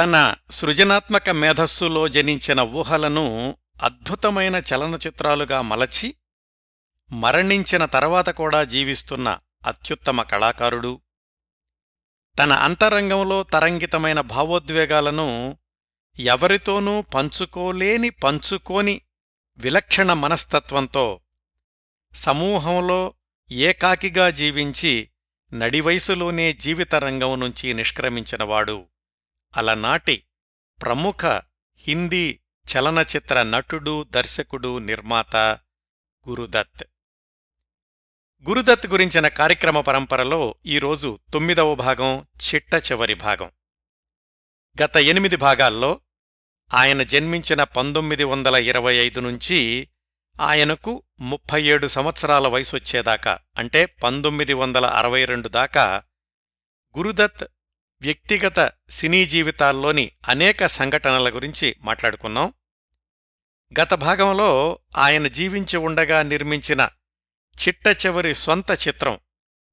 తన సృజనాత్మక మేధస్సులో జనించిన ఊహలను అద్భుతమైన చలనచిత్రాలుగా మలచి మరణించిన తర్వాత కూడా జీవిస్తున్న అత్యుత్తమ కళాకారుడు. తన అంతరంగంలో తరంగితమైన భావోద్వేగాలను ఎవరితోనూ పంచుకోలేని పంచుకోని విలక్షణ మనస్తత్వంతో సమూహంలో ఏకాకిగా జీవించి నడివయసులోనే జీవితరంగం నుంచి నిష్క్రమించినవాడు. అలనాటి ప్రముఖ హిందీ చలనచిత్ర నటుడు దర్శకుడు నిర్మాత గురుదత్. గురుదత్ గురించిన కార్యక్రమ పరంపరలో ఈరోజు తొమ్మిదవ భాగం చిట్ట చివరి భాగం. గత ఎనిమిది భాగాల్లో ఆయన జన్మించిన పంతొమ్మిది వందల ఇరవై ఐదు నుంచి ఆయనకు ముప్పై ఏడు సంవత్సరాల వయసొచ్చేదాకా అంటే పంతొమ్మిది వందల అరవై రెండు దాకా గురుదత్ వ్యక్తిగత సినీ జీవితాల్లోని అనేక సంఘటనల గురించి మాట్లాడుకున్నాం. గత భాగంలో ఆయన జీవించి ఉండగా నిర్మించిన చిట్ట చివరి స్వంత చిత్రం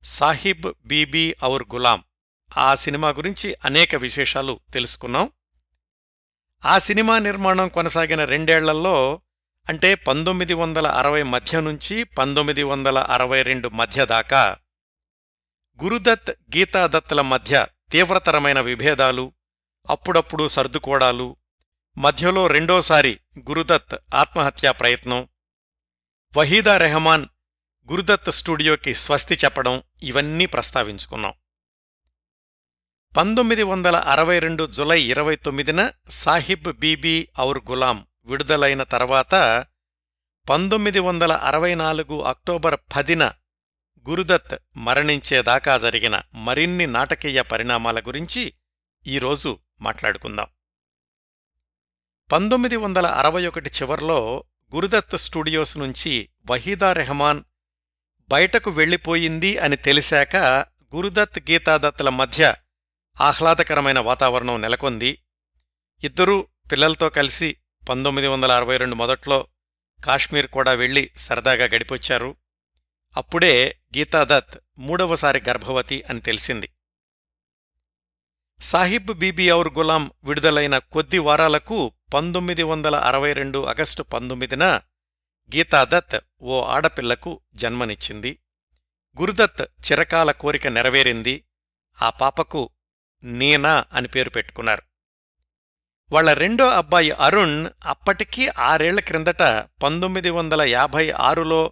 సాహిబ్ బీబీ ఔర్ గులాం. ఆ సినిమా గురించి అనేక విశేషాలు తెలుసుకున్నాం. ఆ సినిమా నిర్మాణం కొనసాగిన రెండేళ్ళలో అంటే పంతొమ్మిది వందల అరవై మధ్య నుంచి పంతొమ్మిది వందల అరవై రెండు మధ్య దాకా గురుదత్ గీతాదత్తుల మధ్య తీవ్రతరమైన విభేదాలు అప్పుడప్పుడు సర్దుకోడాలు మధ్యలో రెండోసారి గురుదత్ ఆత్మహత్యా ప్రయత్నం వహీదా రెహమాన్ గురుదత్ స్టూడియోకి స్వస్తి చెప్పడం ఇవన్నీ ప్రస్తావించుకున్నాం. పంతొమ్మిది వందల అరవై రెండు జులై ఇరవై తొమ్మిదిన సాహిబ్ బీబీ ఔర్ గులాం విడుదలైన తర్వాత పంతొమ్మిది వందల అరవై నాలుగు అక్టోబర్ పదిన గురుదత్ మరణించేదాకా జరిగిన మరిన్ని నాటకీయ పరిణామాల గురించి ఈరోజు మాట్లాడుకుందాం. పంతొమ్మిది వందల అరవై ఒకటి చివర్లో గురుదత్ స్టూడియోస్ నుంచి వహీదా రెహమాన్ బయటకు వెళ్ళిపోయింది అని తెలిసాక గురుదత్ గీతాదత్తుల మధ్య ఆహ్లాదకరమైన వాతావరణం నెలకొంది. ఇద్దరూ పిల్లలతో కలిసి పంతొమ్మిది వందల అరవై రెండు మొదట్లో కాశ్మీర్ కూడా వెళ్ళి సరదాగా గడిపొచ్చారు. అప్పుడే గీతాదత్ మూడవసారి గర్భవతి అని తెలిసింది. సాహిబ్ బీబీ ఔర్ గులాం విడుదలైన కొద్ది వారాలకు పంతొమ్మిది వందల అరవై రెండు ఆగస్టు పంతొమ్మిదిన గీతాదత్ ఓ ఆడపిల్లకు జన్మనిచ్చింది. గురుదత్ చిరకాల కోరిక నెరవేరింది. ఆ పాపకు నీనా అని పేరు పెట్టుకున్నారు. వాళ్ళ రెండో అబ్బాయి అరుణ్ అప్పటికీ ఆరేళ్ళ క్రిందట పంతొమ్మిది వందల యాభై ఆరులో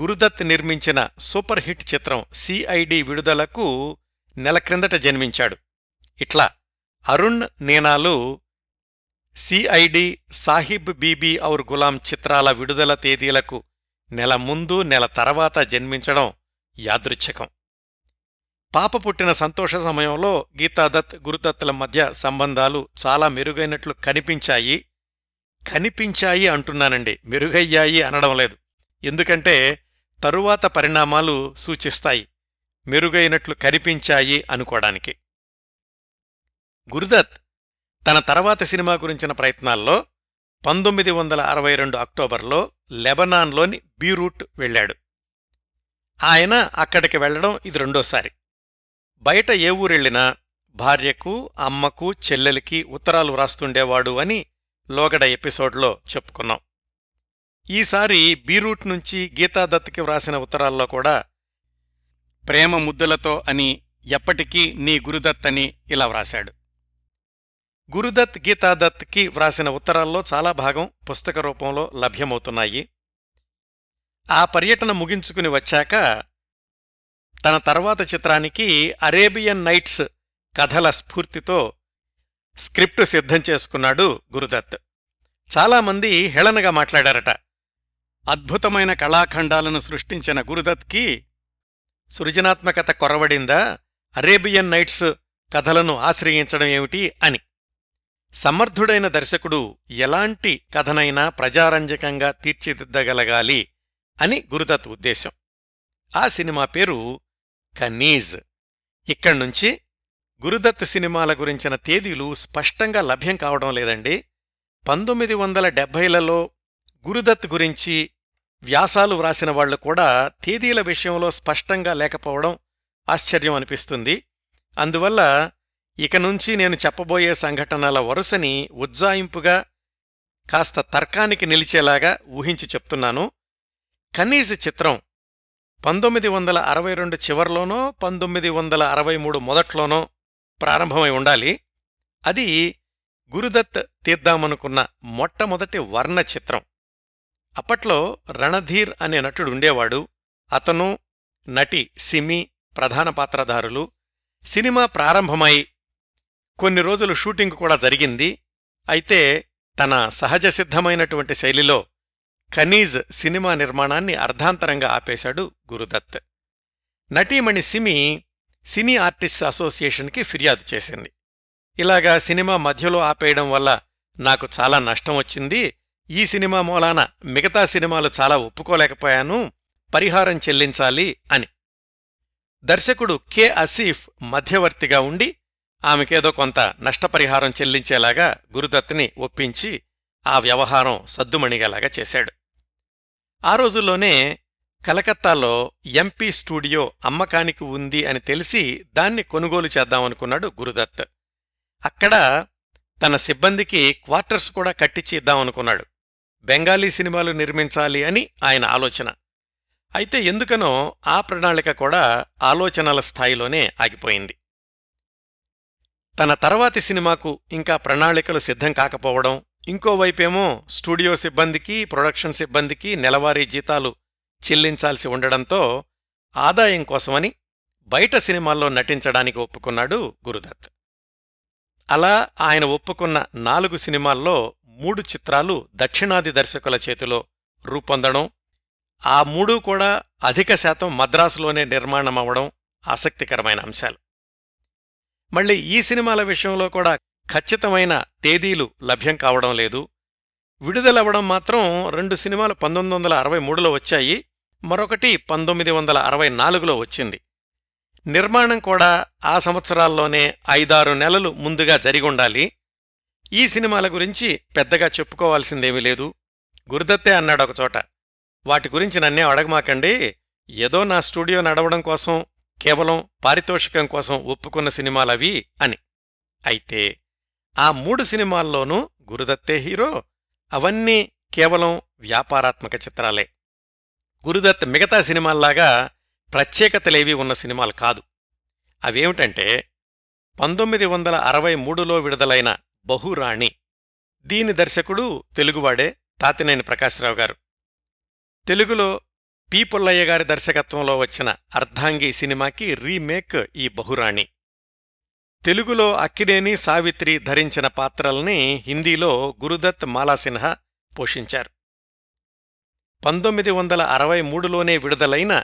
గురుదత్ నిర్మించిన సూపర్ హిట్ చిత్రం సిఐడి విడుదలకు నెల క్రిందట జన్మించాడు. ఇట్లా అరుణ్ నేనాలు సిఐడి సాహిబ్ బీబీ ఔర్ గులాం చిత్రాల విడుదల తేదీలకు నెల ముందు నెల తర్వాత జన్మించడం యాదృచ్ఛికం. పాప పుట్టిన సంతోష సమయంలో గీతాదత్ గురుదత్తుల మధ్య సంబంధాలు చాలా మెరుగైనట్లు కనిపించాయి. కనిపించాయి అంటున్నానండి. మెరుగయ్యాయి అనడం లేదు. ఎందుకంటే తరువాత పరిణామాలు సూచిస్తాయి. మెరుగైనట్లు కనిపించాయి అనుకోడానికి గురుదత్ తన తర్వాత సినిమా గురించిన ప్రయత్నాల్లో పంతొమ్మిది వందల అరవై రెండు అక్టోబర్లో లెబనాన్లోని బీరూట్ వెళ్ళాడు. ఆయన అక్కడికి వెళ్ళడం ఇది రెండోసారి. బయట ఏ ఊరెళ్ళినా భార్యకు అమ్మకు చెల్లెలికి ఉత్తరాలు వ్రాస్తుండేవాడు అని లోగడ ఎపిసోడ్లో చెప్పుకున్నాం. ఈసారి బీరూట్ నుంచి గీతాదత్కి వ్రాసిన ఉత్తరాల్లో కూడా ప్రేమ ముద్దులతో అని ఎప్పటికీ నీ గురుదత్ అని ఇలా వ్రాశాడు. గురుదత్ గీతాదత్కి వ్రాసిన ఉత్తరాల్లో చాలా భాగం పుస్తక రూపంలో లభ్యమవుతున్నాయి. ఆ పర్యటన ముగించుకుని వచ్చాక తన తర్వాత చిత్రానికి అరేబియన్ నైట్స్ కథల స్ఫూర్తితో స్క్రిప్టు సిద్ధం చేసుకున్నాడు గురుదత్. చాలామంది హేళనగా మాట్లాడారట. అద్భుతమైన కళాఖండాలను సృష్టించిన గురుదత్కి సృజనాత్మకత కొరవడిందా? అరేబియన్ నైట్స్ కథలను ఆశ్రయించడం ఏమిటి అని. సమర్థుడైన దర్శకుడు ఎలాంటి కథనైనా ప్రజారంజకంగా తీర్చిదిద్దగలగాలి అని గురుదత్ ఉద్దేశం. ఆ సినిమా పేరు కనీజ్ ఇక్కడ్నుంచి గురుదత్ సినిమాల గురించిన తేదీలు స్పష్టంగా లభ్యం కావడం లేదండి. పంతొమ్మిది వందల డెబ్భైలలో గురుదత్ గురించి వ్యాసాలు వ్రాసిన వాళ్ళు కూడా తేదీల విషయంలో స్పష్టంగా లేకపోవడం ఆశ్చర్యం అనిపిస్తుంది. అందువల్ల ఇక నుంచి నేను చెప్పబోయే సంఘటనల వరుసని ఉజ్జాయింపుగా కాస్త తర్కానికి నిలిచేలాగా ఊహించి చెప్తున్నాను. కనీస చిత్రం పంతొమ్మిది వందల అరవై రెండు చివర్లోనో పంతొమ్మిది వందల అరవై మూడు మొదట్లోనో ప్రారంభమై ఉండాలి. అది గురుదత్ తీద్దామనుకున్న మొట్టమొదటి వర్ణ చిత్రం అప్పట్లో రణధీర్ అనే నటుడు ఉండేవాడు. అతను నటి సిమి ప్రధాన పాత్రధారులు. సినిమా ప్రారంభమై కొన్ని రోజులు షూటింగ్ కూడా జరిగింది. అయితే తన సహజ సిద్ధమైనటువంటి శైలిలో ఖనీజ్ సినిమా నిర్మాణాన్ని అర్ధాంతరంగా ఆపేశాడు గురుదత్. నటీమణి సిమి సినీ ఆర్టిస్ట్ అసోసియేషన్కి ఫిర్యాదు చేసింది. ఇలాగా సినిమా మధ్యలో ఆపేయడం వల్ల నాకు చాలా నష్టం వచ్చింది. ఈ సినిమా మూలాన మిగతా సినిమాలు చాలా ఒప్పుకోలేకపోయాను. పరిహారం చెల్లించాలి అని. దర్శకుడు కె అసీఫ్ మధ్యవర్తిగా ఉండి ఆమెకేదో కొంత నష్టపరిహారం చెల్లించేలాగా గురుదత్ని ఒప్పించి ఆ వ్యవహారం సద్దుమణిగేలాగా చేశాడు. ఆ రోజుల్లోనే కలకత్తాలో ఎంపీ స్టూడియో అమ్మకానికి ఉంది అని తెలిసి దాన్ని కొనుగోలు చేద్దామనుకున్నాడు గురుదత్. అక్కడ తన సిబ్బందికి క్వార్టర్స్ కూడా కట్టించి ఇద్దామనుకున్నాడు. బెంగాలీ సినిమాలు నిర్మించాలి అని ఆయన ఆలోచన. అయితే ఎందుకనో ఆ ప్రణాళిక కూడా ఆలోచనల స్థాయిలోనే ఆగిపోయింది. తన తర్వాతి సినిమాకు ఇంకా ప్రణాళికలు సిద్ధం కాకపోవడం ఇంకోవైపేమో స్టూడియో సిబ్బందికి ప్రొడక్షన్ సిబ్బందికి నెలవారీ జీతాలు చెల్లించాల్సి ఉండడంతో ఆదాయం కోసమని బయట సినిమాల్లో నటించడానికి ఒప్పుకున్నాడు గురుదత్. అలా ఆయన ఒప్పుకున్న నాలుగు సినిమాల్లో మూడు చిత్రాలు దక్షిణాది దర్శకుల చేతిలో రూపొందడం ఆ మూడూ కూడా అధిక శాతం మద్రాసులోనే నిర్మాణమవ్వడం ఆసక్తికరమైన అంశాలు. మళ్ళీ ఈ సినిమాల విషయంలో కూడా ఖచ్చితమైన తేదీలు లభ్యం కావడం లేదు. విడుదలవ్వడం మాత్రం రెండు సినిమాలు పంతొమ్మిది వందల అరవై మూడులో వచ్చాయి మరొకటి పంతొమ్మిది వందల అరవై నాలుగులో వచ్చింది. నిర్మాణం కూడా ఆ సంవత్సరాల్లోనే ఐదారు నెలలు ముందుగా జరిగుండాలి ఈ సినిమాల గురించి పెద్దగా చెప్పుకోవాల్సిందేమీ లేదు. గురుదత్తే అన్నాడు ఒకచోట వాటి గురించి నన్నే అడగమాకండి. ఏదో నా స్టూడియో నడవడం కోసం కేవలం పారితోషికం కోసం ఒప్పుకున్న సినిమాలవి అని. అయితే ఆ మూడు సినిమాల్లోనూ గురుదత్తే హీరో అవన్నీ కేవలం వ్యాపారాత్మక చిత్రాలే. గురుదత్ మిగతా సినిమాల్లాగా ప్రత్యేకతలేవీ ఉన్న సినిమాలు కాదు. అవేమిటంటే పంతొమ్మిది వందల అరవై మూడులో విడుదలైన బహురాణి. దీని దర్శకుడు తెలుగువాడే తాతినేని ప్రకాశ్రావు గారు. తెలుగులో పి. పుల్లయ్య గారి దర్శకత్వంలో వచ్చిన అర్ధాంగి సినిమాకి రీమేక్ ఈ బహురాణి. తెలుగులో అక్కినేని సావిత్రి ధరించిన పాత్రల్ని హిందీలో గురుదత్ మాలాసిన్హా పోషించారు. పంతొమ్మిది వందల అరవై మూడులోనే విడుదలైన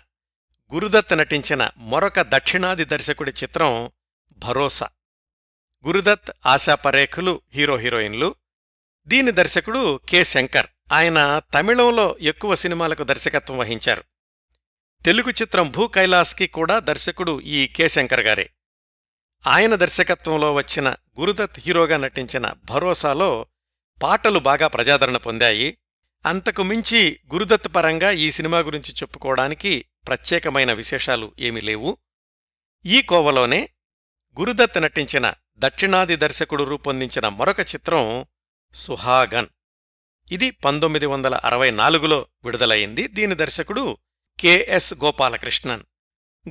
గురుదత్ నటించిన మరొక దక్షిణాది దర్శకుడి చిత్రం భరోసా. గురుదత్ ఆశాపరేఖలు హీరో హీరోయిన్లు. దీని దర్శకుడు కె. శంకర్. ఆయన తమిళంలో ఎక్కువ సినిమాలకు దర్శకత్వం వహించారు. తెలుగు చిత్రం భూ కైలాస్కి కూడా దర్శకుడు ఈ కె. శంకర్ గారే. ఆయన దర్శకత్వంలో వచ్చిన గురుదత్ హీరోగా నటించిన భరోసాలో పాటలు బాగా ప్రజాదరణ పొందాయి. అంతకు మించి గురుదత్ పరంగా ఈ సినిమా గురించి చెప్పుకోవడానికి ప్రత్యేకమైన విశేషాలు ఏమీ లేవు. ఈ కోవలోనే గురుదత్ నటించిన దక్షిణాది దర్శకుడు రూపొందించిన మరొక చిత్రం సుహాగన్. ఇది పంతొమ్మిది వందల అరవై నాలుగులో విడుదలయింది దీని దర్శకుడు కెఎస్ గోపాలకృష్ణన్.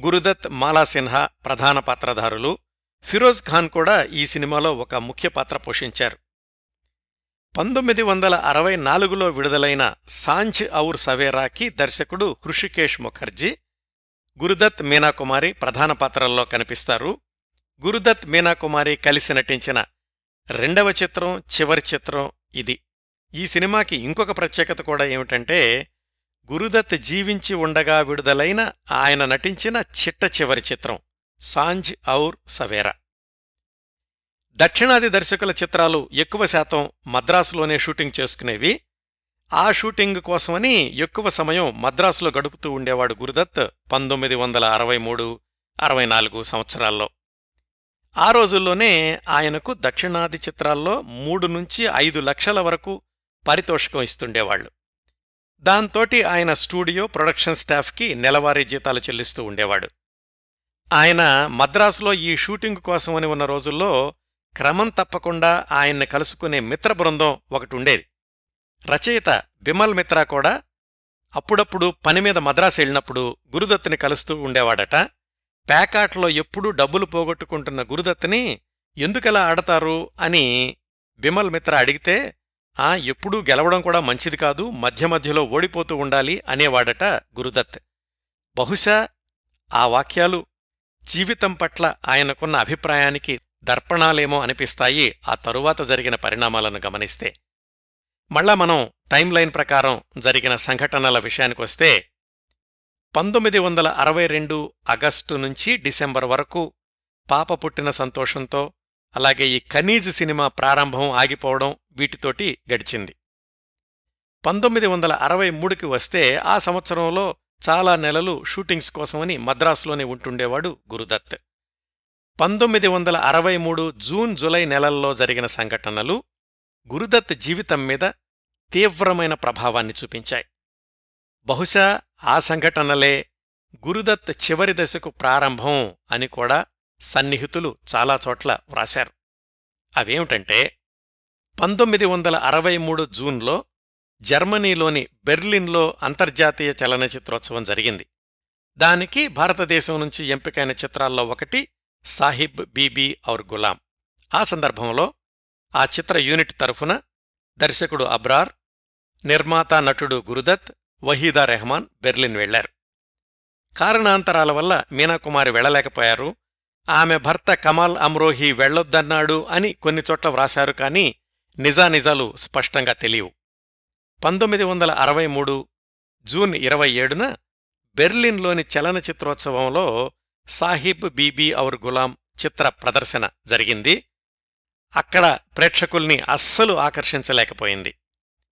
గురుదత్ మాలాసిన్హా ప్రధాన పాత్రధారులు. ఫిరోజ్ ఖాన్ కూడా ఈ సినిమాలో ఒక ముఖ్య పాత్ర పోషించారు. పంతొమ్మిది వందల అరవై నాలుగులో విడుదలైన సాంఛ్ ఔర్ సవేరాకి దర్శకుడు హృషికేష్ ముఖర్జీ. గురుదత్ మీనాకుమారి ప్రధాన పాత్రల్లో కనిపిస్తారు. గురుదత్ మీనాకుమారి కలిసి నటించిన రెండవ చిత్రం చివరి చిత్రం ఇది. ఈ సినిమాకి ఇంకొక ప్రత్యేకత కూడా ఏమిటంటే గురుదత్ జీవించి ఉండగా విడుదలైన ఆయన నటించిన చిట్ట చివరి చిత్రం సాంజ్ ఔర్ సవేరా. దక్షిణాది దర్శకుల చిత్రాలు ఎక్కువ శాతం మద్రాసులోనే షూటింగ్ చేసుకునేవి. ఆ షూటింగ్ కోసమని ఎక్కువ సమయం మద్రాసులో గడుపుతూ ఉండేవాడు గురుదత్ పంతొమ్మిది వందల అరవై మూడు అరవై నాలుగు సంవత్సరాల్లో. ఆ రోజుల్లోనే ఆయనకు దక్షిణాది చిత్రాల్లో మూడు నుంచి ఐదు లక్షల వరకు పారితోషికం ఇస్తుండేవాళ్ళు దాంతోటి ఆయన స్టూడియో ప్రొడక్షన్ స్టాఫ్కి నెలవారీ జీతాలు చెల్లిస్తూ ఉండేవాడు. ఆయన మద్రాసులో ఈ షూటింగ్ కోసమని ఉన్న రోజుల్లో క్రమం తప్పకుండా ఆయన్ని కలుసుకునే మిత్ర బృందం ఒకటి ఉండేది. రచయిత బిమల్ మిత్రా కూడా అప్పుడప్పుడు పనిమీద మద్రాసు వెళ్ళినప్పుడు గురుదత్తుని కలుస్తూ ఉండేవాడట. ప్యాకాట్లో ఎప్పుడూ డబ్బులు పోగొట్టుకుంటున్న గురుదత్తని ఎందుకలా ఆడతారు అని బిమల్ మిత్ర అడిగితే ఆ ఎప్పుడూ గెలవడం కూడా మంచిది కాదు మధ్య మధ్యలో ఓడిపోతూ ఉండాలి అనేవాడట గురుదత్. బహుశా ఆ వాక్యాలు జీవితం పట్ల ఆయనకున్న అభిప్రాయానికి దర్పణాలేమో అనిపిస్తాయి ఆ తరువాత జరిగిన పరిణామాలను గమనిస్తే. మళ్ళా మనం టైం లైన్ ప్రకారం జరిగిన సంఘటనల విషయానికొస్తే పంతొమ్మిది వందల అరవై రెండు ఆగస్టు నుంచి డిసెంబర్ వరకు పాప పుట్టిన సంతోషంతో అలాగే ఈ ఖనీజ్ సినిమా ప్రారంభం ఆగిపోవడం వీటితోటి గడిచింది. పంతొమ్మిది వందల అరవై మూడుకి వస్తే ఆ సంవత్సరంలో చాలా నెలలు షూటింగ్స్ కోసమని మద్రాసులోనే ఉంటుండేవాడు గురుదత్. పంతొమ్మిది వందల అరవై మూడు జూన్ జులై నెలల్లో జరిగిన సంఘటనలు గురుదత్ జీవితం మీద తీవ్రమైన ప్రభావాన్ని చూపించాయి. బహుశా ఆ సంఘటనలే గురుదత్ చివరి దశకు ప్రారంభం అని కూడా సన్నిహితులు చాలా చోట్ల వ్రాశారు. అవేమిటంటే పంతొమ్మిది వందల అరవై మూడు జూన్లో జర్మనీలోని బెర్లిన్లో అంతర్జాతీయ చలనచిత్రోత్సవం జరిగింది. దానికి భారతదేశం నుంచి ఎంపికైన చిత్రాల్లో ఒకటి సాహిబ్ బీబీ ఔర్ గులాం. ఆ సందర్భంలో ఆ చిత్ర యూనిట్ తరఫున దర్శకుడు అబ్రార్ నిర్మాత నటుడు గురుదత్ వహీదా రెహమాన్ బెర్లిన్ వెళ్ళారు. కారణాంతరాల వల్ల మీనాకుమారి వెళ్ళలేకపోయారు ఆమె భర్త కమాల్ అమ్రోహి వెళ్ళొద్దన్నాడు అని కొన్ని చోట్ల వ్రాశారు కాని నిజానిజాలు స్పష్టంగా తెలియవు. పంతొమ్మిది వందల అరవై మూడు జూన్ ఇరవై ఏడున బెర్లిన్లోని చలనచిత్రోత్సవంలో సాహిబ్ బీబీ ఔర్ గులాం చిత్ర ప్రదర్శన జరిగింది. అక్కడ ప్రేక్షకుల్ని అస్సలు ఆకర్షించలేకపోయింది.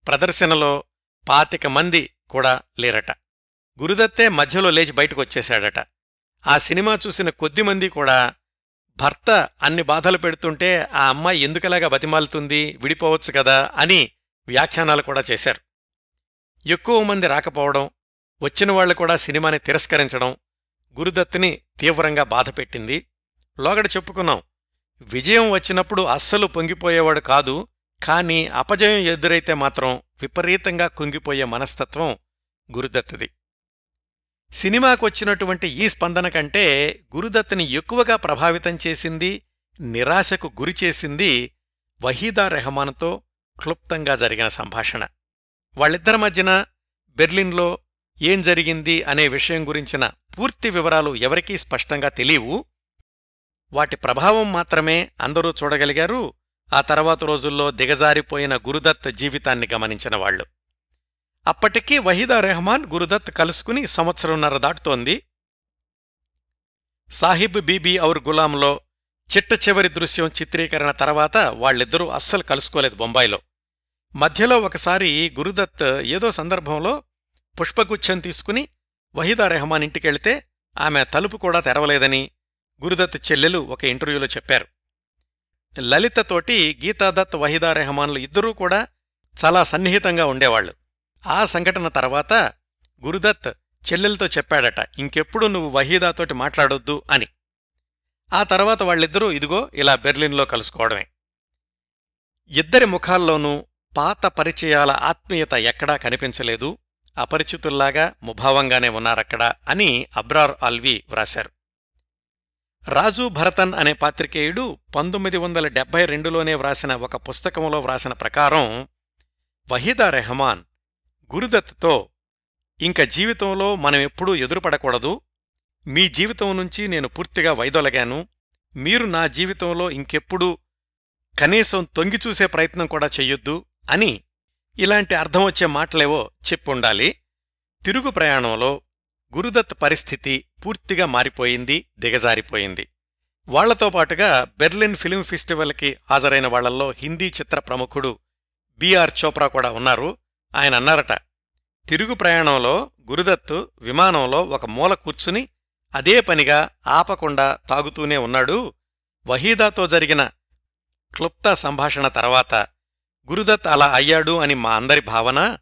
ప్రదర్శనలో పాతిక మంది కూడా లేరట. గురుదత్తే మధ్యలో లేచి బయటకొచ్చేశాడట. ఆ సినిమా చూసిన కొద్దిమంది కూడా భర్త అన్ని బాధలు పెడుతుంటే ఆ అమ్మాయి ఎందుకలాగా బతిమాలుతుంది? విడిపోవచ్చు కదా? అని వ్యాఖ్యానాలు కూడా చేశారు. ఎక్కువ మంది రాకపోవడం వచ్చిన వాళ్ళు కూడా సినిమాని తిరస్కరించడం గురుదత్తుని తీవ్రంగా బాధపెట్టింది లోగడ చెప్పుకున్నాం విజయం వచ్చినప్పుడు అస్సలు పొంగిపోయేవాడు కాదు కాని అపజయం ఎదురైతే మాత్రం విపరీతంగా కుంగిపోయే మనస్తత్వం గురుదత్తది. సినిమాకొచ్చినటువంటి ఈ స్పందన కంటే గురుదత్తుని ఎక్కువగా ప్రభావితం చేసింది నిరాశకు గురిచేసింది వహీదా రెహమాన్తో క్లుప్తంగా జరిగిన సంభాషణ. వాళ్ళిద్దరి మధ్యన బెర్లిన్లో ఏం జరిగింది అనే విషయం గురించిన పూర్తి వివరాలు ఎవరికీ స్పష్టంగా తెలియవు. వాటి ప్రభావం మాత్రమే అందరూ చూడగలిగారు. ఆ తర్వాత రోజుల్లో దిగజారిపోయిన గురుదత్ జీవితాన్ని గమనించిన వాళ్ళు అప్పటికీ వహీదా రెహమాన్ గురుదత్ కలుసుకుని సంవత్సరంన్నర దాటుతోంది. సాహిబ్ బీబీ ఔర్ గులాంలో చిట్ట చివరి దృశ్యం చిత్రీకరణ తర్వాత వాళ్ళిద్దరూ అస్సలు కలుసుకోలేదు బొంబాయిలో. మధ్యలో ఒకసారి గురుదత్ ఏదో సందర్భంలో పుష్పగుచ్ఛం తీసుకుని వహీదా రెహమాన్ ఇంటికెళ్తే ఆమె తలుపు కూడా తెరవలేదని గురుదత్ చెల్లెలు ఒక ఇంటర్వ్యూలో చెప్పారు. లలితతోటి గీతాదత్ వహీదా రెహమాన్లు ఇద్దరూ కూడా చాలా సన్నిహితంగా ఉండేవాళ్ళు ఆ సంఘటన తర్వాత గురుదత్ చెల్లెలతో చెప్పాడట ఇంకెప్పుడు నువ్వు వహీదాతోటి మాట్లాడొద్దు అని. ఆ తర్వాత వాళ్ళిద్దరూ ఇదిగో ఇలా బెర్లిన్లో కలుసుకోవడమే. ఇద్దరి ముఖాల్లోనూ పాత పరిచయాల ఆత్మీయత ఎక్కడా కనిపించలేదు అపరిచితుల్లాగా ముభావంగానే ఉన్నారక్కడ అని అబ్రార్ ఆల్వి వ్రాశారు. రాజు భరతన్ అనే పాత్రికేయుడు పంతొమ్మిది వందల డెబ్బై రెండులోనే వ్రాసిన ఒక పుస్తకంలో వ్రాసిన ప్రకారం వహీదా రెహమాన్ గురుదత్తో ఇంక జీవితంలో మనమెప్పుడూ ఎదురుపడకూడదు. మీ జీవితం నుంచి నేను పూర్తిగా వైదొలగాను. మీరు నా జీవితంలో ఇంకెప్పుడూ కనీసం తొంగిచూసే ప్రయత్నం కూడా చెయ్యొద్దు అని ఇలాంటి అర్థమొచ్చే మాటలేవో చెప్పుండాలి తిరుగు ప్రయాణంలో గురుదత్ పరిస్థితి పూర్తిగా మారిపోయింది దిగజారిపోయింది. వాళ్ళతో పాటుగా బెర్లిన్ ఫిల్మ్ ఫెస్టివల్కి హాజరైన వాళ్ళల్లో హిందీ చిత్ర ప్రముఖుడు బీఆర్ చోప్రా కూడా ఉన్నారు. ఆయన అన్నారట తిరుగు ప్రయాణంలో గురుదత్తు విమానంలో ఒక మూల కూర్చుని అదే పనిగా ఆపకుండా తాగుతూనే ఉన్నాడు. వహీదాతో జరిగిన క్లుప్త సంభాషణ తర్వాత గురుదత్ అలా అయ్యాడు అని మా అందరి భావన.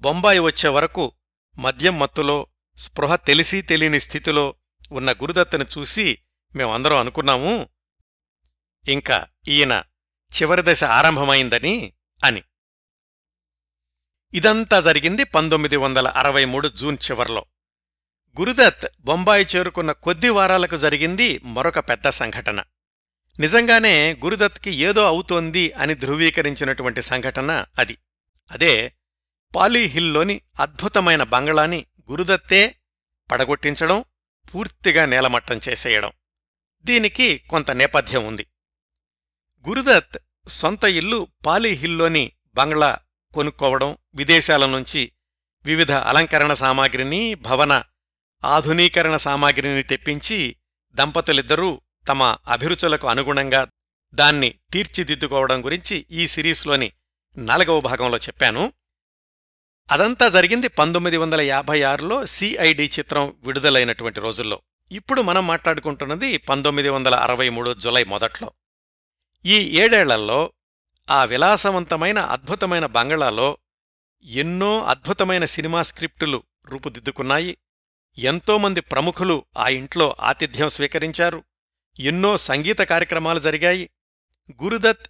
బొంబాయి వచ్చే వరకు మద్యం మత్తులో స్పృహ తెలిసి తెలియని స్థితిలో ఉన్న గురుదత్తుని చూసి మేమందరం అనుకున్నాము ఇంకా ఈయన చివరి దశ ఆరంభమైందని అని. ఇదంతా జరిగింది పంతొమ్మిది వందల అరవై మూడు జూన్ చివర్లో. గురుదత్ బొంబాయి చేరుకున్న కొద్ది వారాలకు జరిగింది మరొక పెద్ద సంఘటన. నిజంగానే గురుదత్కి ఏదో అవుతోంది అని ధృవీకరించినటువంటి సంఘటన అది. అదే పాలీహిల్లోని అద్భుతమైన బంగళాని గురుదత్తే పడగొట్టించడం పూర్తిగా నేలమట్టం చేసేయడం. దీనికి కొంత నేపథ్యం ఉంది. గురుదత్ సొంత ఇల్లు పాలీహిల్లోని బంగ్లా కొనుక్కోవడం విదేశాల నుంచి వివిధ అలంకరణ సామాగ్రిని భవన ఆధునీకరణ సామాగ్రిని తెప్పించి దంపతులిద్దరూ తమ అభిరుచులకు అనుగుణంగా దాన్ని తీర్చిదిద్దుకోవడం గురించి ఈ సిరీస్లోని నాలుగవ భాగంలో చెప్పాను. అదంతా జరిగింది పంతొమ్మిది వందల యాభై ఆరులో సిఐడి చిత్రం విడుదలైనటువంటి రోజుల్లో. ఇప్పుడు మనం మాట్లాడుకుంటున్నది పంతొమ్మిది వందల అరవై మూడు జులై మొదట్లో. ఈ ఏడేళ్ళలో ఆ విలాసవంతమైన అద్భుతమైన బంగళాలో ఎన్నో అద్భుతమైన సినిమా స్క్రిప్టులు రూపుదిద్దుకున్నాయి. ఎంతోమంది ప్రముఖులు ఆ ఇంట్లో ఆతిథ్యం స్వీకరించారు. ఎన్నో సంగీత కార్యక్రమాలు జరిగాయి. గురుదత్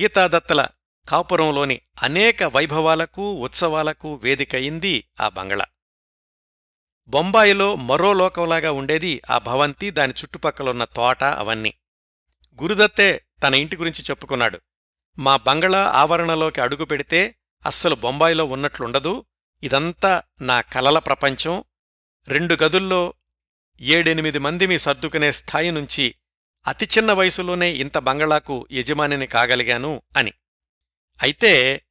గీతాదత్తల కాపురంలోని అనేక వైభవాలకు ఉత్సవాలకు వేదికయింది ఆ బంగళా. బొంబాయిలో మరో లోకంలాగా ఉండేది ఆ భవంతి దాని చుట్టుపక్కలున్న తోట అవన్నీ. గురుదత్తే తన ఇంటి గురించి చెప్పుకున్నాడు. మా బంగళా ఆవరణలోకి అడుగు పెడితే అస్సలు బొంబాయిలో ఉన్నట్లుండదు. ఇదంతా నా కలల ప్రపంచం. రెండు గదుల్లో ఏడెనిమిది మందిమి సర్దుకునే స్థాయి నుంచి అతి చిన్న వయసులోనే ఇంత బంగళాకు యజమానిని కాగలిగాను అని. అయితే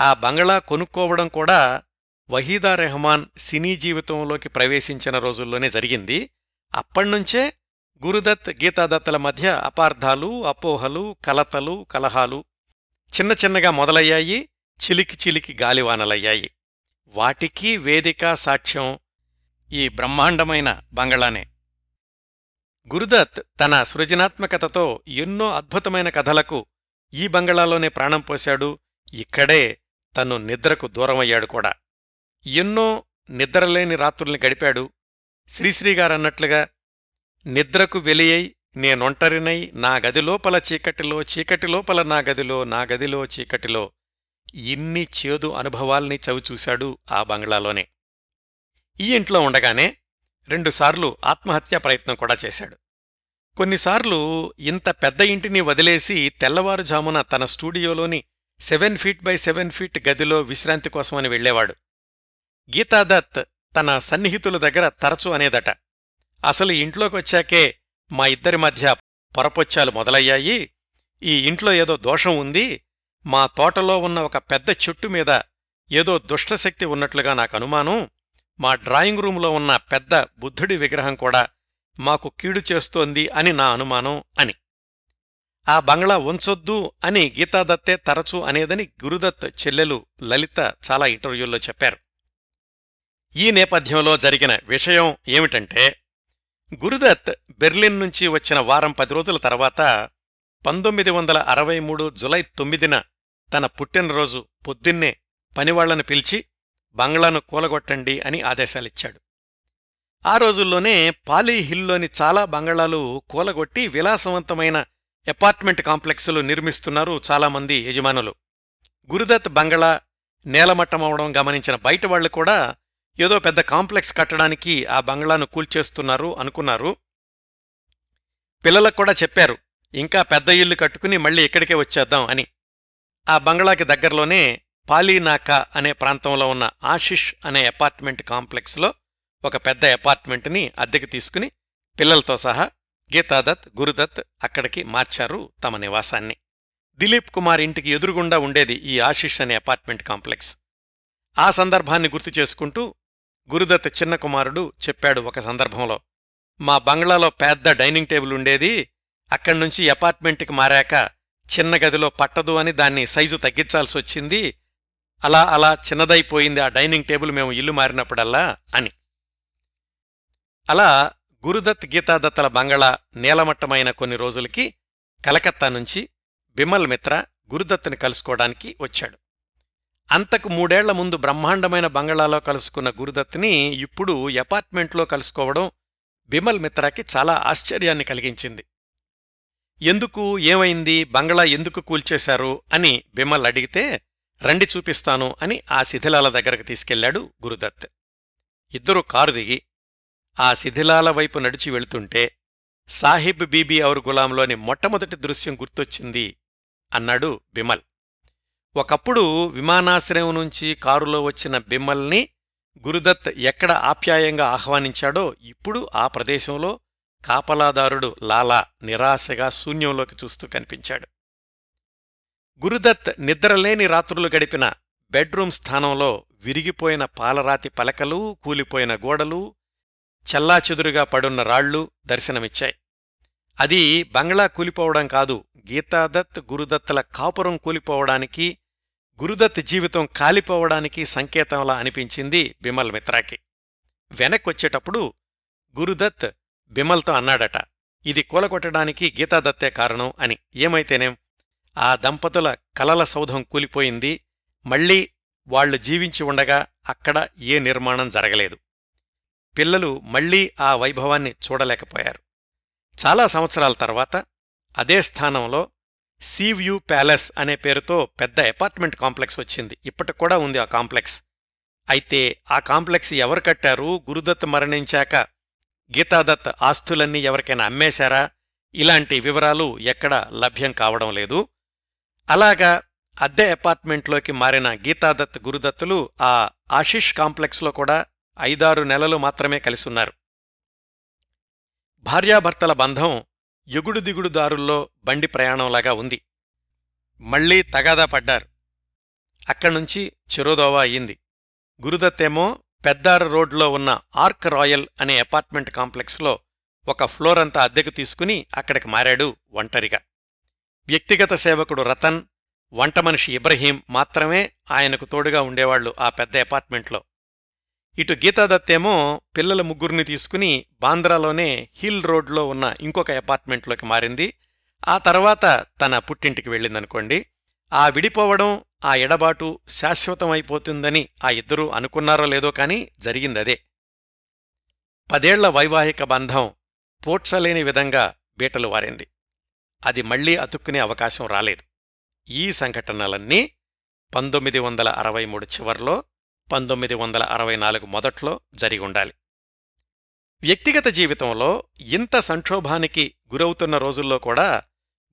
ఆ బంగళా కొనుక్కోవడం కూడా వహీదా రెహమాన్ సినీ జీవితంలోకి ప్రవేశించిన రోజుల్లోనే జరిగింది. అప్పణ్నుంచే గురుదత్ గీతాదత్తల మధ్య అపార్థాలు అపోహలు కలతలు కలహాలు చిన్న చిన్నగా మొదలయ్యాయి. చిలికి చిలికి గాలివానలయ్యాయి. వాటికి వేదిక సాక్ష్యం ఈ బ్రహ్మాండమైన బంగళానే గురుదత్ తన సృజనాత్మకతతో ఎన్నో అద్భుతమైన కథలకు ఈ బంగళాలోనే ప్రాణం పోశాడు. ఇక్కడే తను నిద్రకు దూరమయ్యాడు కూడా. ఎన్నో నిద్రలేని రాత్రుల్ని గడిపాడు. శ్రీశ్రీగారన్నట్లుగా నిద్రకు వెలియై నేనొంటరినై నా గదిలోపల చీకటిలో చీకటిలోపల నా గదిలో నా గదిలో చీకటిలో ఇన్ని చేదు అనుభవాల్ని చవిచూశాడు ఆ బంగ్లాలోనే ఈ ఇంట్లో ఉండగానే రెండుసార్లు ఆత్మహత్యా ప్రయత్నం కూడా చేశాడు. కొన్నిసార్లు ఇంత పెద్ద ఇంటిని వదిలేసి తెల్లవారుజామున తన స్టూడియోలోని seven feet by seven feet గదిలో విశ్రాంతి కోసమని వెళ్ళేవాడు గీతాదత్ తన సన్నిహితుల దగ్గర తరచు అనేదట. అసలు ఇంట్లోకొచ్చాకే మా ఇద్దరి మధ్య పొరపొచ్చాలు మొదలయ్యాయి. ఈ ఇంట్లో ఏదో దోషం ఉంది. మా తోటలో ఉన్న ఒక పెద్ద చెట్టు మీద ఏదో దుష్టశక్తి ఉన్నట్లుగా నాకు అనుమానం. మా డ్రాయింగ్ రూంలో ఉన్న పెద్ద బుద్ధుడి విగ్రహం కూడా మాకు కీడు చేస్తోంది అని నా అనుమానం అని. ఆ బంగ్లా ఉంచొద్దు అని గీతాదత్తే తరచూ అనేదని గురుదత్ చెల్లెలు లలిత చాలా ఇంటర్వ్యూల్లో చెప్పారు. ఈ నేపథ్యంలో జరిగిన విషయం ఏమిటంటే గురుదత్ బెర్లిన్ నుంచి వచ్చిన వారం పది రోజుల తర్వాత పంతొమ్మిది వందల అరవై మూడు జులై తొమ్మిదిన తన పుట్టినరోజు పొద్దున్నే పనివాళ్ళను పిలిచి బంగ్లాను కూలగొట్టండి అని ఆదేశాలిచ్చాడు. ఆ రోజుల్లోనే పాలీ హిల్లోని చాలా బంగళాలు కూలగొట్టి విలాసవంతమైన అపార్ట్మెంట్ కాంప్లెక్సులు నిర్మిస్తున్నారు చాలామంది యజమానులు. గురుదత్ బంగళా నేలమట్టమవడం గమనించిన బయటవాళ్ళు కూడా ఏదో పెద్ద కాంప్లెక్స్ కట్టడానికి ఆ బంగళాను కూల్చేస్తున్నారు అనుకున్నారు. పిల్లలకు కూడా చెప్పారు ఇంకా పెద్ద ఇల్లు కట్టుకుని మళ్ళీ ఇక్కడికే వచ్చేద్దాం అని. ఆ బంగ్లాకి దగ్గరలోనే పాలీనాకా అనే ప్రాంతంలో ఉన్న ఆశిష్ అనే అపార్ట్మెంట్ కాంప్లెక్స్లో ఒక పెద్ద అపార్ట్మెంట్ని అద్దెకి తీసుకుని పిల్లలతో సహా గీతాదత్ గురుదత్ అక్కడికి మార్చారు తమ నివాసాన్ని. దిలీప్ కుమార్ ఇంటికి ఎదురుగుండా ఉండేది ఈ ఆశిష్ అనే అపార్ట్మెంట్ కాంప్లెక్స్. ఆ సందర్భాన్ని గుర్తు చేసుకుంటూ గురుదత్ చిన్న కుమారుడు చెప్పాడు ఒక సందర్భంలో మా బంగ్లాలో పెద్ద డైనింగ్ టేబుల్ ఉండేది అక్కడ్నుంచి అపార్ట్మెంట్కి మారాక చిన్న గదిలో పట్టదు అని దాన్ని సైజు తగ్గించాల్సి వచ్చింది అలా అలా చిన్నదైపోయింది ఆ డైనింగ్ టేబుల్ మేము ఇల్లు మారినప్పుడల్లా అని. అలా గురుదత్ గీతాదత్తల బంగళా నేలమట్టమైన కొన్ని రోజులకి కలకత్తా నుంచి బిమల్ మిత్ర గురుదత్తుని కలుసుకోవడానికి వచ్చాడు. అంతకు మూడేళ్ళ ముందు బ్రహ్మాండమైన బంగళాలో కలుసుకున్న గురుదత్ని ఇప్పుడు అపార్ట్మెంట్లో కలుసుకోవడం బిమల్ మిత్రాకి చాలా ఆశ్చర్యాన్ని కలిగించింది. ఎందుకు ఏమైంది బంగళా ఎందుకు కూల్చేశారు అని బిమల్ అడిగితే రండి చూపిస్తాను అని ఆ శిథిలాల దగ్గరకు తీసుకెళ్ళాడు గురుదత్. ఇద్దరూ కారు దిగి ఆ శిథిలాల వైపు నడిచి వెళుతుంటే సాహిబ్ బీబీ ఔర్ గులాంలోని మొట్టమొదటి దృశ్యం గుర్తొచ్చింది అన్నాడు బిమల్. ఒకప్పుడు విమానాశ్రయం నుంచి కారులో వచ్చిన బిమ్మల్ని గురుదత్ ఎక్కడ ఆప్యాయంగా ఆహ్వానించాడో ఇప్పుడు ఆ ప్రదేశంలో కాపలాదారుడు లాలా నిరాశగా శూన్యంలోకి చూస్తూ కనిపించాడు. గురుదత్ నిద్రలేని రాత్రులు గడిపిన బెడ్రూమ్ స్థానంలో విరిగిపోయిన పాలరాతి పలకలు కూలిపోయిన గోడలు చెల్లాచెదురుగా పడున్న రాళ్ళు దర్శనమిచ్చాయి. అది బంగ్లా కూలిపోవడం కాదు గీతాదత్ గురుదత్తుల కాపురం కూలిపోవడానికి గురుదత్ జీవితం కాలిపోవడానికి సంకేతంలా అనిపించింది బిమల్ మిత్రాకి. వెనక్కొచ్చేటప్పుడు గురుదత్ బిమల్తో అన్నాడట ఇది కూలగొట్టడానికి గీతాదత్తే కారణం అని. ఏమైతేనేం ఆ దంపతుల కలల సౌధం కూలిపోయింది మళ్ళీ వాళ్ళు జీవించి ఉండగా అక్కడ ఏ నిర్మాణం జరగలేదు. పిల్లలు మళ్ళీ ఆ వైభవాన్ని చూడలేకపోయారు. చాలా సంవత్సరాల తర్వాత అదే స్థానంలో సీవ్యూ ప్యాలెస్ అనే పేరుతో పెద్ద అపార్ట్మెంట్ కాంప్లెక్స్ వచ్చింది. ఇప్పటికి కూడా ఉంది ఆ కాంప్లెక్స్. అయితే ఆ కాంప్లెక్స్ ఎవరు కట్టారు? గురుదత్ మరణించాక గీతాదత్ ఆస్తులన్నీ ఎవరికైనా అమ్మేశారా? ఇలాంటి వివరాలు ఎక్కడ లభ్యం కావడం లేదు. అలాగా అద్దె అపార్ట్మెంట్లోకి మారిన గీతాదత్ గురుదత్తులు ఆ ఆశిష్ కాంప్లెక్స్లో కూడా ఐదారు నెలలు మాత్రమే కలిసున్నారు. భార్యాభర్తల బంధం ఎగుడు దిగుడు దారుల్లో బండి ప్రయాణంలాగా ఉంది. మళ్ళీ తగాదా పడ్డారు. అక్కడ్నుంచి చిరోదోవా అయింది గురుదత్తేమో పెద్దారు రోడ్లో ఉన్న ఆర్క్ రాయల్ అనే అపార్ట్మెంట్ కాంప్లెక్స్లో ఒక ఫ్లోర్ అంతా అద్దెకు తీసుకుని అక్కడికి మారాడు ఒంటరిగా. వ్యక్తిగత సేవకుడు రతన్ వంటమనిషి ఇబ్రహీం మాత్రమే ఆయనకు తోడుగా ఉండేవాళ్ళు ఆ పెద్ద అపార్ట్మెంట్లో. ఇటు గీతాదత్తేమో పిల్లల ముగ్గురిని తీసుకుని బాంద్రాలోనే హిల్ రోడ్లో ఉన్న ఇంకొక అపార్ట్మెంట్లోకి మారింది. ఆ తర్వాత తన పుట్టింటికి వెళ్ళిందనుకోండి. ఆ విడిపోవడం ఆ ఎడబాటు శాశ్వతమైపోతుందని ఆ ఇద్దరూ అనుకున్నారో లేదో కాని జరిగిందదే. పదేళ్ళ వైవాహిక బంధం పోడ్చలేని విధంగా బీటలు వారింది. అది మళ్ళీ అతుక్కునే అవకాశం రాలేదు. ఈ సంఘటనలన్నీ పంతొమ్మిది వందల అరవై మూడు చివర్లో పంతొమ్మిది వందల అరవై నాలుగు మొదట్లో జరిగి ఉండాలి. వ్యక్తిగత జీవితంలో ఇంత సంక్షోభానికి గురవుతున్న రోజుల్లో కూడా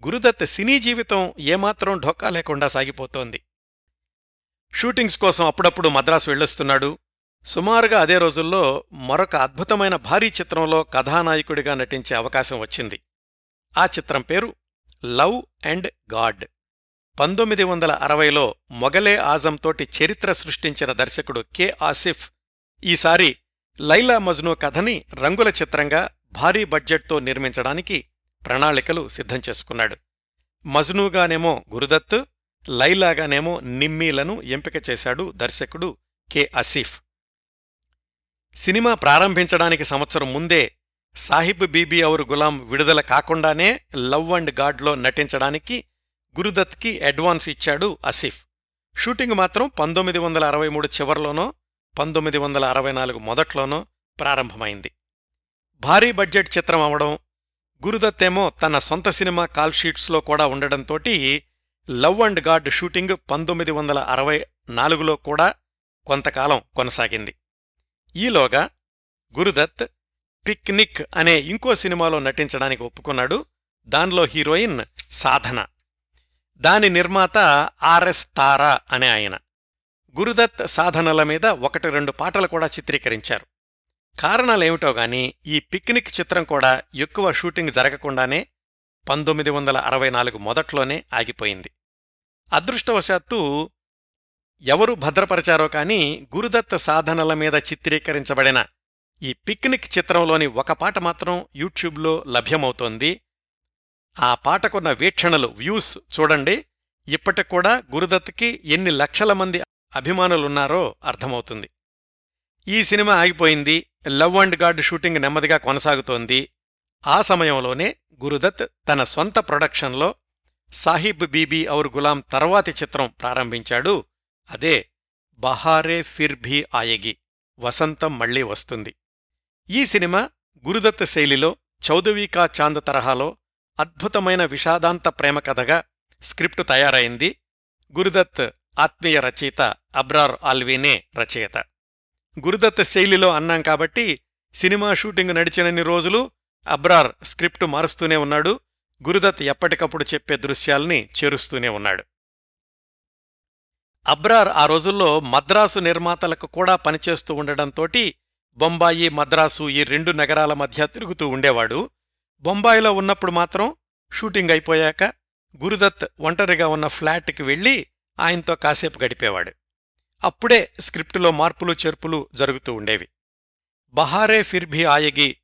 గురుదత్ సినీ జీవితం ఏమాత్రం ఢొక్కా లేకుండా సాగిపోతోంది. షూటింగ్స్ కోసం అప్పుడప్పుడు మద్రాసు వెళ్ళొస్తున్నాడు. సుమారుగా అదే రోజుల్లో మరొక అద్భుతమైన భారీ చిత్రంలో కథానాయకుడిగా నటించే అవకాశం వచ్చింది. ఆ చిత్రం పేరు లవ్ అండ్ గాడ్. పంతొమ్మిది వందల అరవైలో మొగలే ఆజంతోటి చరిత్ర సృష్టించిన దర్శకుడు కె. ఆసిఫ్ ఈసారి లైలా మజ్నూ కథని రంగుల చిత్రంగా భారీ బడ్జెట్తో నిర్మించడానికి ప్రణాళికలు సిద్ధం చేసుకున్నాడు. మజ్నూగానేమో గురుదత్తు లైలాగానేమో నిమ్మీలను ఎంపిక చేశాడు దర్శకుడు కె. అసీఫ్ సినిమా ప్రారంభించడానికి సంవత్సరం ముందే సాహిబ్ బీబీ ఔర్ గులాం విడుదల కాకుండానే లవ్ అండ్ గాడ్లో నటించడానికి గురుదత్కి అడ్వాన్స్ ఇచ్చాడు అసిఫ్. షూటింగ్ మాత్రం పంతొమ్మిది వందల అరవై మూడు చివరిలోనో పంతొమ్మిది వందల అరవై నాలుగు మొదట్లోనో ప్రారంభమైంది. భారీ బడ్జెట్ చిత్రం అవడం గురుదత్తేమో తన సొంత సినిమా కాల్షీట్స్లో కూడా ఉండడంతోటి లవ్ అండ్ గాడ్ షూటింగ్ పంతొమ్మిది వందల అరవై నాలుగులో కూడా కొంతకాలం కొనసాగింది. ఈలోగా గురుదత్ పిక్నిక్ అనే ఇంకో సినిమాలో నటించడానికి ఒప్పుకున్నాడు దానిలో హీరోయిన్ సాధన. దాని నిర్మాత ఆర్ఎస్ తారా అనే ఆయన. గురుదత్ సాధనల మీద ఒకటి రెండు పాటలు కూడా చిత్రీకరించారు. కారణాలేమిటో గాని ఈ పిక్నిక్ చిత్రం కూడా ఎక్కువ షూటింగ్ జరగకుండానే పంతొమ్మిది వందల అరవై నాలుగు మొదట్లోనే ఆగిపోయింది. అదృష్టవశాత్తు ఎవరు భద్రపరిచారో కాని గురుదత్ సాధనల మీద చిత్రీకరించబడిన ఈ పిక్నిక్ చిత్రంలోని ఒక పాట మాత్రం యూట్యూబ్లో లభ్యమవుతోంది. ఆ పాటకున్న వీక్షణలు వ్యూస్ చూడండి. ఇప్పటికూడా గురుదత్కి ఎన్ని లక్షల మంది అభిమానులున్నారో అర్థమవుతుంది. ఈ సినిమా ఆగిపోయింది. లవ్ అండ్ గాడ్ షూటింగ్ నెమ్మదిగా కొనసాగుతోంది. ఆ సమయంలోనే గురుదత్ తన సొంత ప్రొడక్షన్లో సాహిబ్ బీబీ ఔర్ గులాం తర్వాతి చిత్రం ప్రారంభించాడు. అదే బహారే ఫిర్ భీ ఆయగి వసంతం మళ్ళీ వస్తుంది. ఈ సినిమా గురుదత్ శైలిలో చౌదవీకా చాంద్ తరహాలో అద్భుతమైన విషాదాంత ప్రేమ కథగా స్క్రిప్టు తయారైంది గురుదత్ ఆత్మీయ రచయిత అబ్రార్ ఆల్వీనే రచయిత. గురుదత్ శైలిలో అన్నాం కాబట్టి సినిమా షూటింగ్ నడిచినన్ని రోజులు అబ్రార్ స్క్రిప్టు మారుస్తూనే ఉన్నాడు గురుదత్ ఎప్పటికప్పుడు చెప్పే దృశ్యాల్ని చేరుస్తూనే ఉన్నాడు. అబ్రార్ ఆ రోజుల్లో మద్రాసు నిర్మాతలకు కూడా పనిచేస్తూ ఉండడంతోటి బొంబాయి మద్రాసు ఈ రెండు నగరాల మధ్య తిరుగుతూ ఉండేవాడు. బొంబాయిలో ఉన్నప్పుడు మాత్రం షూటింగ్ అయిపోయాక గురుదత్ ఒంటరిగా ఉన్న ఫ్లాట్కి వెళ్ళి ఆయనతో కాసేపు గడిపేవాడు. అప్పుడే స్క్రిప్టులో మార్పులు చేర్పులు జరుగుతూ ఉండేవి. బహారే ఫిర్భి ఆయగి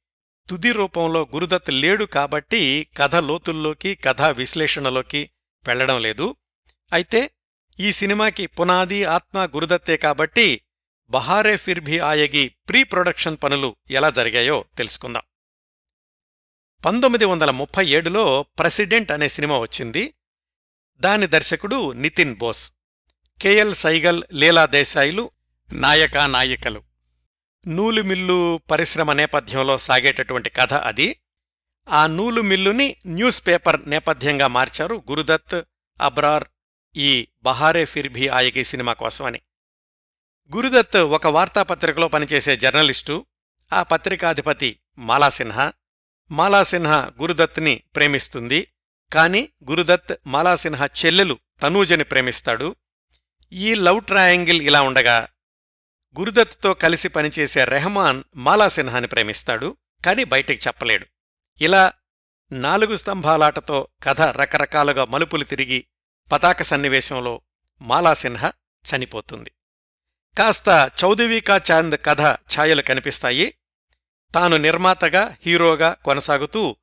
తుది రూపంలో గురుదత్ లేడు కాబట్టి కథ లోతుల్లోకి కథా విశ్లేషణలోకి వెళ్ళడం లేదు. అయితే ఈ సినిమాకి పునాది ఆత్మ గురుదత్తే కాబట్టి బహారే ఫిర్భి ఆయగి ప్రీ ప్రొడక్షన్ పనులు ఎలా జరిగాయో తెలుసుకుందాం. పంతొమ్మిది వందల ముప్పై ఏడులో ప్రెసిడెంట్ అనే సినిమా వచ్చింది. దాని దర్శకుడు నితిన్ బోస్. కెఎల్ సైగల్ లీలా దేశాయిలు నాయకా నాయికలు. నూలుమిల్లు పరిశ్రమ నేపథ్యంలో సాగేటటువంటి కథ అది. ఆ నూలుమిల్లుని న్యూస్ పేపర్ నేపథ్యంగా మార్చారు గురుదత్ అబ్రార్ ఈ బహారే ఫిర్భి ఆయగి సినిమా కోసమని గురుదత్ ఒక వార్తాపత్రికలో పనిచేసే జర్నలిస్టు ఆ పత్రికాధిపతి మాలాసిన్హా మాలాసిన్హా గురుదత్ని ప్రేమిస్తుంది. కాని గురుదత్ మాలాసిన్హా చెల్లెలు తనూజని ప్రేమిస్తాడు. ఈ లవ్ ట్రయాంగిల్ ఇలా ఉండగా గురుదత్తో కలిసి పనిచేసే రెహమాన్ మాలాసిన్హాని ప్రేమిస్తాడు. కాని బయటికి చెప్పలేడు. ఇలా నాలుగు స్తంభాలాటతో కథ రకరకాలుగా మలుపులు తిరిగి పతాక సన్నివేశంలో మాలాసిన్హా చనిపోతుంది. కాస్త చౌదవీకా చాంద్ కథ ఛాయలు కనిపిస్తాయి. తాను నిర్మాతగా హీరోగా కొనసాగుతూ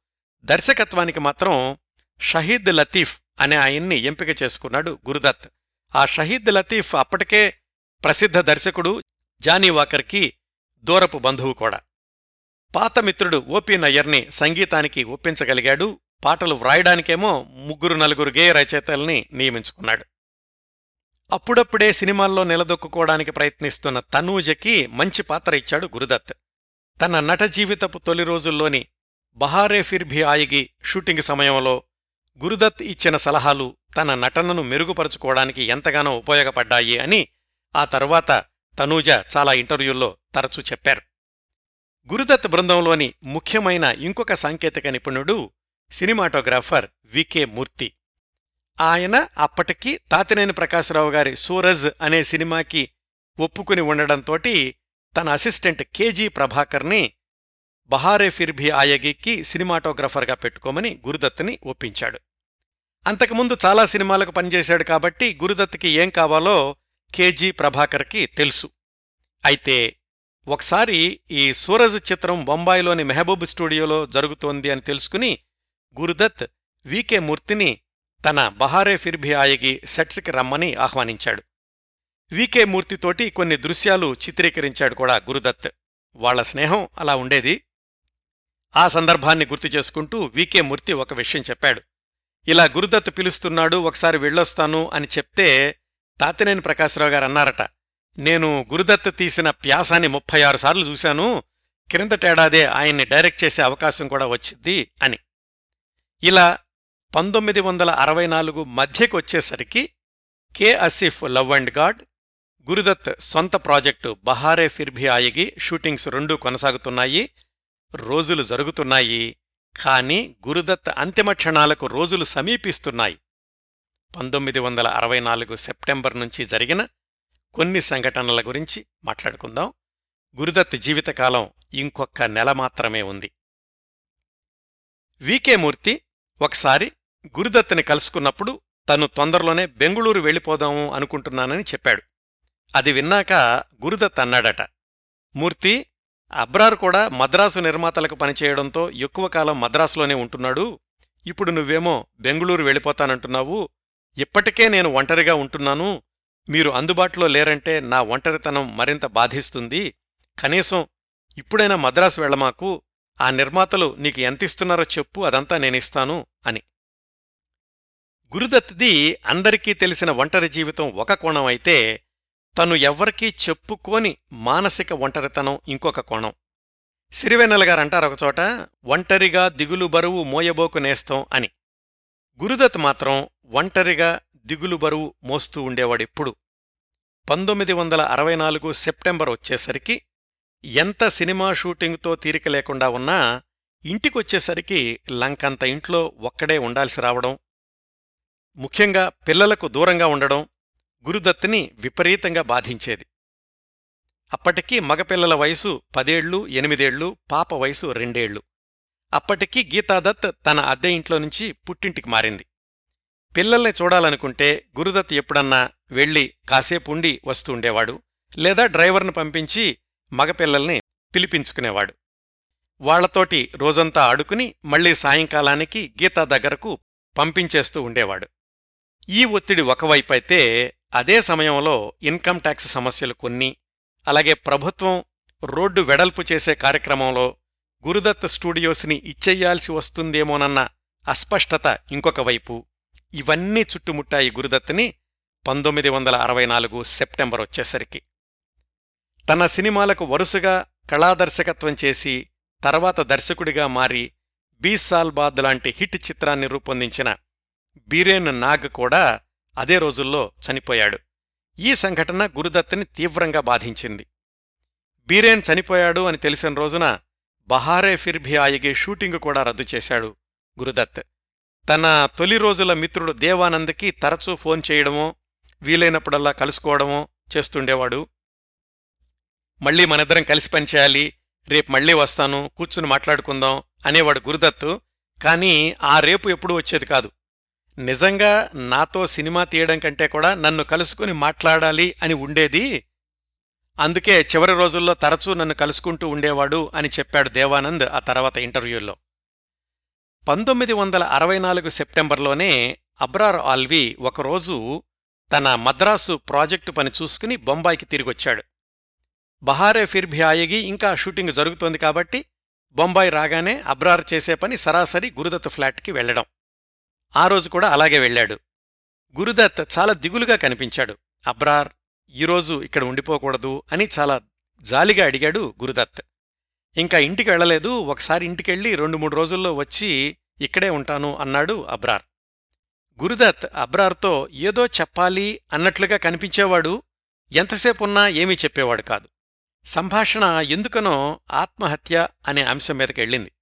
దర్శకత్వానికి మాత్రం షహీద్ లతీఫ్ అనే ఆయన్ని ఎంపిక చేసుకున్నాడు గురుదత్. ఆ షహీద్ లతీఫ్ అప్పటికే ప్రసిద్ధ దర్శకుడు జానీ వాకర్కి దూరపు బంధువు కూడా. పాత మిత్రుడు ఓపి నయ్యర్ని సంగీతానికి ఒప్పించగలిగాడు పాటలు వ్రాయడానికేమో ముగ్గురు నలుగురు గేయ రచయితల్ని నియమించుకున్నాడు. అప్పుడప్పుడే సినిమాల్లో నిలదొక్కుకోవడానికి ప్రయత్నిస్తున్న తనూజకి మంచి పాత్ర ఇచ్చాడు గురుదత్. తన నట జీవితపు తొలి రోజుల్లోని బహారే ఫిర్భి ఆయిగి షూటింగ్ సమయంలో గురుదత్ ఇచ్చిన సలహాలు తన నటనను మెరుగుపరుచుకోవడానికి ఎంతగానో ఉపయోగపడ్డాయి అని ఆ తర్వాత తనూజ చాలా ఇంటర్వ్యూల్లో తరచూ చెప్పారు. గురుదత్ బృందంలోని ముఖ్యమైన ఇంకొక సాంకేతిక నిపుణుడు సినిమాటోగ్రాఫర్ వికే మూర్తి. ఆయన అప్పటికి తాతినేని ప్రకాశరావు గారి సూరజ్ అనే సినిమాకి ఒప్పుకుని ఉండడంతోటి తన అసిస్టెంట్ కేజీ ప్రభాకర్ని బహారే ఫిర్భి ఆయగికి సినిమాటోగ్రఫర్గా పెట్టుకోమని గురుదత్ని ఒప్పించాడు. అంతకుముందు చాలా సినిమాలకు పనిచేశాడు కాబట్టి గురుదత్కి ఏం కావాలో కేజీ ప్రభాకర్కి తెలుసు. అయితే ఒకసారి ఈ సూరజ్ చిత్రం బొంబాయిలోని మెహబూబ్ స్టూడియోలో జరుగుతోంది అని తెలుసుకుని గురుదత్ వికే మూర్తిని తన బహారే ఫిర్భి ఆయగి సెట్స్కి రమ్మని ఆహ్వానించాడు. వికే మూర్తితోటి కొన్ని దృశ్యాలు చిత్రీకరించాడు కూడా గురుదత్. వాళ్ళ స్నేహం అలా ఉండేది. ఆ సందర్భాన్ని గుర్తు చేసుకుంటూ వికే మూర్తి ఒక విషయం చెప్పాడు. ఇలా గురుదత్ పిలుస్తున్నాడు ఒకసారి వెళ్ళొస్తాను అని చెప్తే తాతినేని ప్రకాశ్రావు గారు అన్నారట. నేను గురుదత్ తీసిన ప్యాసాన్ని ముప్పై ఆరు సార్లు చూశాను క్రిందటేడాదే ఆయన్ని డైరెక్ట్ చేసే అవకాశం కూడా వచ్చింది అని. ఇలా పంతొమ్మిది వందల అరవై నాలుగు మధ్యకొచ్చేసరికి K Asif love and God Guru Dutt సొంత ప్రాజెక్టు బహారే ఫిర్భి ఆయగి షూటింగ్స్ రెండూ కొనసాగుతున్నాయి రోజులు జరుగుతున్నాయి కానీ గురుదత్ అంతిమ క్షణాలకు రోజులు సమీపిస్తున్నాయి. పంతొమ్మిది వందల అరవై నాలుగు సెప్టెంబర్ నుంచి జరిగిన కొన్ని సంఘటనల గురించి మాట్లాడుకుందాం. గురుదత్ జీవితకాలం ఇంకొక్క నెల మాత్రమే ఉంది. వికే మూర్తి ఒకసారి గురుదత్తుని కలుసుకున్నప్పుడు తను తొందరలోనే బెంగుళూరు వెళ్ళిపోదాము అనుకుంటున్నానని చెప్పాడు. అది విన్నాక గురుదత్ అన్నాడట మూర్తి అబ్రార్ కూడా మద్రాసు నిర్మాతలకు పనిచేయడంతో ఎక్కువ కాలం మద్రాసులోనే ఉంటున్నాడు. ఇప్పుడు నువ్వేమో బెంగుళూరు వెళ్ళిపోతానంటున్నావు. ఇప్పటికే నేను ఒంటరిగా ఉంటున్నాను. మీరు అందుబాటులో లేరంటే నా ఒంటరితనం మరింత బాధిస్తుంది. కనీసం ఇప్పుడైనా మద్రాసు వెళ్ళమాకు. ఆ నిర్మాతలు నీకు ఎంతిస్తున్నారో చెప్పు అదంతా నేనిస్తాను అని. గురుదత్ది అందరికీ తెలిసిన ఒంటరి జీవితం ఒక కోణం అయితే తను ఎవ్వరికీ చెప్పుకోని మానసిక ఒంటరితనం ఇంకొక కోణం. సిరివెన్నెల గారంటారు ఒకచోట ఒంటరిగా దిగులు బరువు మోయబోకు నేస్తం అని. గురుదత్ మాత్రం ఒంటరిగా దిగులు బరువు మోస్తూ ఉండేవాడెప్పుడు పంతొమ్మిది వందల అరవై నాలుగు సెప్టెంబర్ వచ్చేసరికి ఎంత సినిమా షూటింగ్తో తీరిక లేకుండా ఉన్నా ఇంటికొచ్చేసరికి లంకంత ఇంట్లో ఒక్కడే ఉండాల్సి రావడం ముఖ్యంగా పిల్లలకు దూరంగా ఉండడం గురుదత్తుని విపరీతంగా బాధించేది. అప్పటికీ మగపిల్లల వయసు పదేళ్ళు ఎనిమిదేళ్ళు పాప వయసు రెండేళ్ళు అప్పటికీ గీతాదత్ తన అద్దె ఇంట్లో నుంచి పుట్టింటికి మారింది. పిల్లల్ని చూడాలనుకుంటే గురుదత్ ఎప్పుడన్నా వెళ్ళి కాసేపుండి వస్తుండేవాడు లేదా డ్రైవర్ను పంపించి మగపిల్లల్ని పిలిపించుకునేవాడు. వాళ్ళతోటి రోజంతా ఆడుకుని మళ్ళీ సాయంకాలానికి గీతా దగ్గరకు పంపించేస్తూ ఉండేవాడు. ఈ ఒత్తిడి ఒకవైపైతే అదే సమయంలో ఇన్కమ్ ట్యాక్స్ సమస్యలు కొన్ని అలాగే ప్రభుత్వం రోడ్డు వెడల్పు చేసే కార్యక్రమంలో గురుదత్ స్టూడియోస్ని ఇచ్చెయ్యాల్సి వస్తుందేమోనన్న అస్పష్టత ఇంకొక వైపు. ఇవన్నీ చుట్టుముట్టాయి గురుదత్తుని పంతొమ్మిది వందల అరవై నాలుగు సెప్టెంబర్ వచ్చేసరికి. తన సినిమాలకు వరుసగా కళాదర్శకత్వం చేసి తర్వాత దర్శకుడిగా మారి బీస్ సాల్బాద్ లాంటి హిట్ చిత్రాన్ని రూపొందించిన బీరేన్ నాగ్ కూడా అదే రోజుల్లో చనిపోయాడు. ఈ సంఘటన గురుదత్తుని తీవ్రంగా బాధించింది. బీరేన్ చనిపోయాడు అని తెలిసిన రోజున బహారే ఫిర్భి ఆయగే షూటింగ్ కూడా రద్దు చేశాడు గురుదత్. తన తొలి రోజుల మిత్రుడు దేవానంద్కి తరచూ ఫోన్ చేయడమో వీలైనప్పుడల్లా కలుసుకోవడమో చేస్తుండేవాడు. మళ్ళీ మనిద్దరం కలిసి పనిచేయాలి రేపు మళ్ళీ వస్తాను కూర్చుని మాట్లాడుకుందాం అనేవాడు గురుదత్తు కానీ ఆ రేపు ఎప్పుడూ వచ్చేది కాదు. నిజంగా నాతో సినిమా తీయడం కంటే కూడా నన్ను కలుసుకుని మాట్లాడాలి అని ఉండేది. అందుకే చివరి రోజుల్లో తరచూ నన్ను కలుసుకుంటూ ఉండేవాడు అని చెప్పాడు దేవానంద్ ఆ తర్వాత ఇంటర్వ్యూలో. పంతొమ్మిది వందల అరవై నాలుగు సెప్టెంబర్లోనే అబ్రార్ ఆల్వి ఒకరోజు తన మద్రాసు ప్రాజెక్టు పని చూసుకుని బొంబాయికి తిరిగొచ్చాడు. బహారే ఫిర్భి ఆయగి ఇంకా షూటింగ్ జరుగుతోంది కాబట్టి బొంబాయి రాగానే అబ్రార్ చేసే పని సరాసరి గురుదత్ ఫ్లాట్కి వెళ్ళడం ఆ రోజు కూడా అలాగే వెళ్ళాడు. గురుదత్ చాలా దిగులుగా కనిపించాడు. అబ్రార్ ఈరోజు ఇక్కడ ఉండిపోకూడదు అని చాలా జాలిగా అడిగాడు గురుదత్. ఇంకా ఇంటికి వెళ్ళలేదు ఒకసారి ఇంటికెళ్ళి రెండు మూడు రోజుల్లో వచ్చి ఇక్కడే ఉంటాను అన్నాడు అబ్రార్. గురుదత్ అబ్రార్తో ఏదో చెప్పాలి అన్నట్లుగా కనిపించేవాడు ఎంతసేపున్నా ఏమీ చెప్పేవాడు కాదు. సంభాషణ ఎందుకనో ఆత్మహత్య అనే అంశం మీదకెళ్ళింది.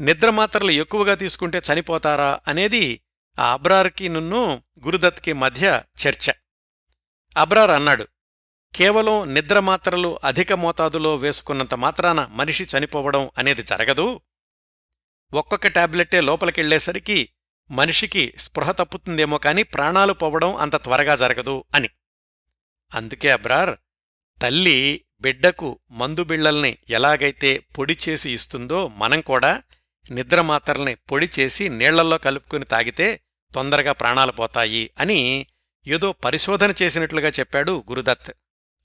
నిద్రమాత్రలు ఎక్కువగా తీసుకుంటే చనిపోతారా అనేది ఆ అబ్రార్కి నున్ను గురుదత్కి మధ్య చర్చ. అబ్రార్ అన్నాడు కేవలం నిద్రమాత్రలు అధిక మోతాదులో వేసుకున్నంత మాత్రాన మనిషి చనిపోవడం అనేది జరగదు. ఒక్కొక్క టాబ్లెట్టే లోపలికెళ్ళేసరికి మనిషికి స్పృహ తప్పుతుందేమో కాని ప్రాణాలు పోవడం అంత త్వరగా జరగదు అని. అందుకే అబ్రార్ తల్లి బిడ్డకు మందుబిళ్ళల్ని ఎలాగైతే పొడి చేసి ఇస్తుందో మనం కూడా నిద్రమాత్రల్ని పొడి చేసి నీళ్ళల్లో కలుపుకుని తాగితే తొందరగా ప్రాణాలు పోతాయి అని ఏదో పరిశోధన చేసినట్లుగా చెప్పాడు గురుదత్.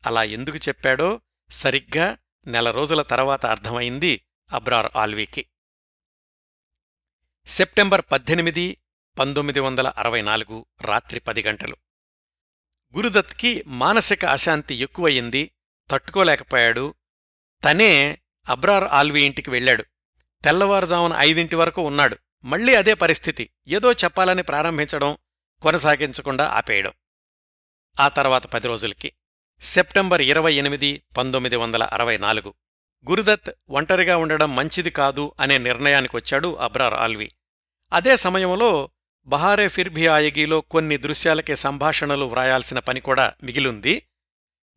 అలా ఎందుకు చెప్పాడో సరిగ్గా నెల రోజుల తర్వాత అర్థమైంది అబ్రార్ ఆల్వీకి. సెప్టెంబర్ పద్దెనిమిది పంతొమ్మిది వందల అరవై నాలుగు రాత్రి పది గంటలు. గురుదత్కి మానసిక అశాంతి ఎక్కువయింది తట్టుకోలేకపోయాడు. తనే అబ్రార్ ఆల్వీ ఇంటికి వెళ్ళాడు. తెల్లవారుజామున ఐదింటి వరకు ఉన్నాడు. మళ్ళీ అదే పరిస్థితి. ఏదో చెప్పాలని ప్రారంభించడం కొనసాగించకుండా ఆపేయడం. ఆ తర్వాత పది రోజులకి. సెప్టెంబర్ ఇరవై ఎనిమిది పంతొమ్మిది వందల అరవై నాలుగు. గురుదత్ ఒంటరిగా ఉండడం మంచిది కాదు అనే నిర్ణయానికొచ్చాడు అబ్రార్ ఆల్వి. అదే సమయంలో బహారే ఫిర్భి ఆయగీలో కొన్ని దృశ్యాలకే సంభాషణలు వ్రాయాల్సిన పని కూడా మిగిలుంది.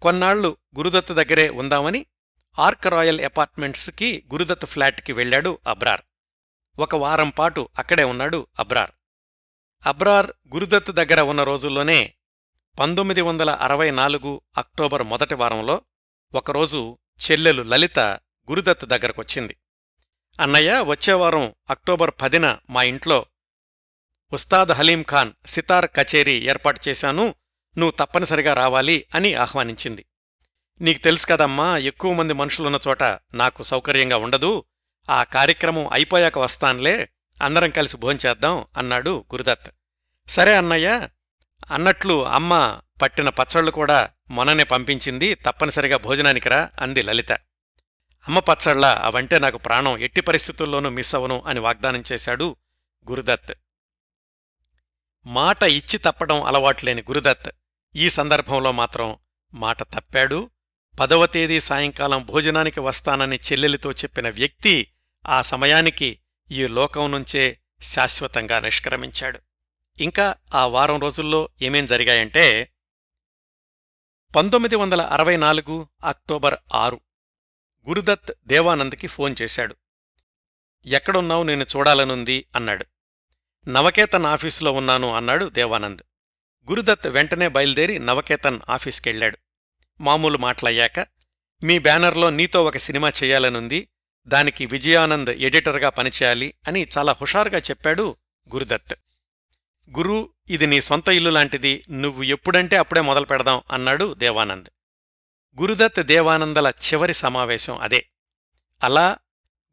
కొన్నాళ్ళు గురుదత్ దగ్గరే ఉందామని ఆర్క్ రాయల్ అపార్ట్మెంట్స్కి గురుదత్ ఫ్లాట్కి వెళ్ళాడు అబ్రార్. ఒక వారం పాటు అక్కడే ఉన్నాడు అబ్రార్. అబ్రార్ గురుదత్ దగ్గర ఉన్న రోజుల్లోనే పంతొమ్మిది వందల అరవై నాలుగు అక్టోబర్ మొదటి వారంలో ఒకరోజు చెల్లెలు లలిత గురుదత్ దగ్గరకొచ్చింది. అన్నయ్య వచ్చేవారం అక్టోబర్ పదిన మా ఇంట్లో ఉస్తాద్ హలీం ఖాన్ సితార్ కచేరీ ఏర్పాటు చేశాను నువ్వు తప్పనిసరిగా రావాలి అని ఆహ్వానించింది. నీకు తెలుసు కదమ్మా ఎక్కువ మంది మనుషులున్న చోట నాకు సౌకర్యంగా ఉండదు. ఆ కార్యక్రమం అయిపోయాక వస్తాన్లే అందరం కలిసి భోంచేద్దాం అన్నాడు గురుదత్. సరే అన్నయ్య అన్నట్లు అమ్మ పట్టిన పచ్చళ్ళు కూడా మొననే పంపించింది తప్పనిసరిగా భోజనానికి రా అంది లలిత. అమ్మ పచ్చళ్ళ అవంటే నాకు ప్రాణం ఎట్టి పరిస్థితుల్లోనూ మిస్ అవను అని వాగ్దానం చేశాడు గురుదత్. మాట ఇచ్చి తప్పడం అలవాట్లేని గురుదత్ ఈ సందర్భంలో మాత్రం మాట తప్పాడు. పదవ తేదీ సాయంకాలం భోజనానికి వస్తానని చెల్లెలితో చెప్పిన వ్యక్తి ఆ సమయానికి ఈ లోకం నుంచే శాశ్వతంగా నిష్క్రమించాడు. ఇంకా ఆ వారం రోజుల్లో ఏమేం జరిగాయంటే పంతొమ్మిది వందల అరవై నాలుగు అక్టోబర్ ఆరు గురుదత్ దేవానంద్కి ఫోన్ చేశాడు. ఎక్కడున్నావు? నేను చూడాలనుంది అన్నాడు. నవకేతన్ ఆఫీసులో ఉన్నాను అన్నాడు దేవానంద్. గురుదత్ వెంటనే బయలుదేరి నవకేతన్ ఆఫీస్కెళ్ళాడు మామూలు మాటలయ్యాక మీ బ్యానర్లో నీతో ఒక సినిమా చేయాలనుంది దానికి విజయానంద్ ఎడిటర్గా పనిచేయాలి అని చాలా హుషారుగా చెప్పాడు గురుదత్. గురు ఇది నీ సొంత ఇల్లు లాంటిది నువ్వు ఎప్పుడంటే అప్పుడే మొదలు పెడదాం అన్నాడు దేవానంద్. గురుదత్ దేవానందల చివరి సమావేశం అదే. అలా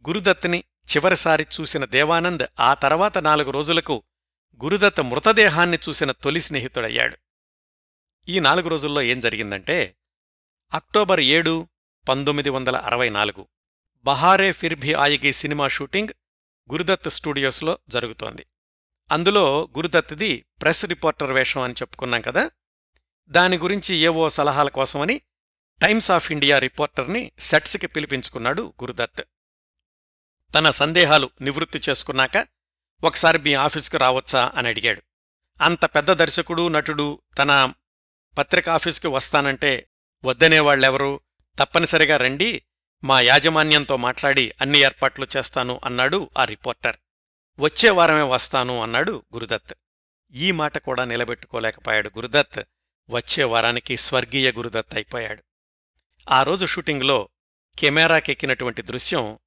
గురుదత్ని చివరిసారి చూసిన దేవానంద్ ఆ తర్వాత నాలుగు రోజులకు గురుదత్ మృతదేహాన్ని చూసిన తొలి స్నేహితుడయ్యాడు. ఈ నాలుగు రోజుల్లో ఏం జరిగిందంటే అక్టోబర్ ఏడు పంతొమ్మిది వందల అరవై నాలుగు. బహారే ఫిర్భి ఆయిగి సినిమా షూటింగ్ గురుదత్ స్టూడియోస్లో జరుగుతోంది. అందులో గురుదత్ది ప్రెస్ రిపోర్టర్ వేషం అని చెప్పుకున్నాం కదా? దాని గురించి ఏవో సలహాల కోసమని టైమ్స్ ఆఫ్ ఇండియా రిపోర్టర్ని సెట్స్కి పిలిపించుకున్నాడు గురుదత్. తన సందేహాలు నివృత్తి చేసుకున్నాక ఒకసారి మీ ఆఫీస్కు రావచ్చా అని అడిగాడు. అంత పెద్ద దర్శకుడు నటుడు తన పత్రిక ఆఫీసుకి వస్తానంటే వద్దనేవాళ్ళెవరు తప్పనిసరిగా రండి మా యాజమాన్యంతో మాట్లాడి అన్ని ఏర్పాట్లు చేస్తాను అన్నాడు ఆ రిపోర్టర్. వచ్చే వారమే వస్తాను అన్నాడు గురుదత్. ఈ మాట కూడా నిలబెట్టుకోలేకపోయాడు గురుదత్. వచ్చే వారానికి స్వర్గీయ గురుదత్ అయిపోయాడు. ఆ రోజు షూటింగ్లో కెమెరాకెక్కినటువంటి దృశ్యం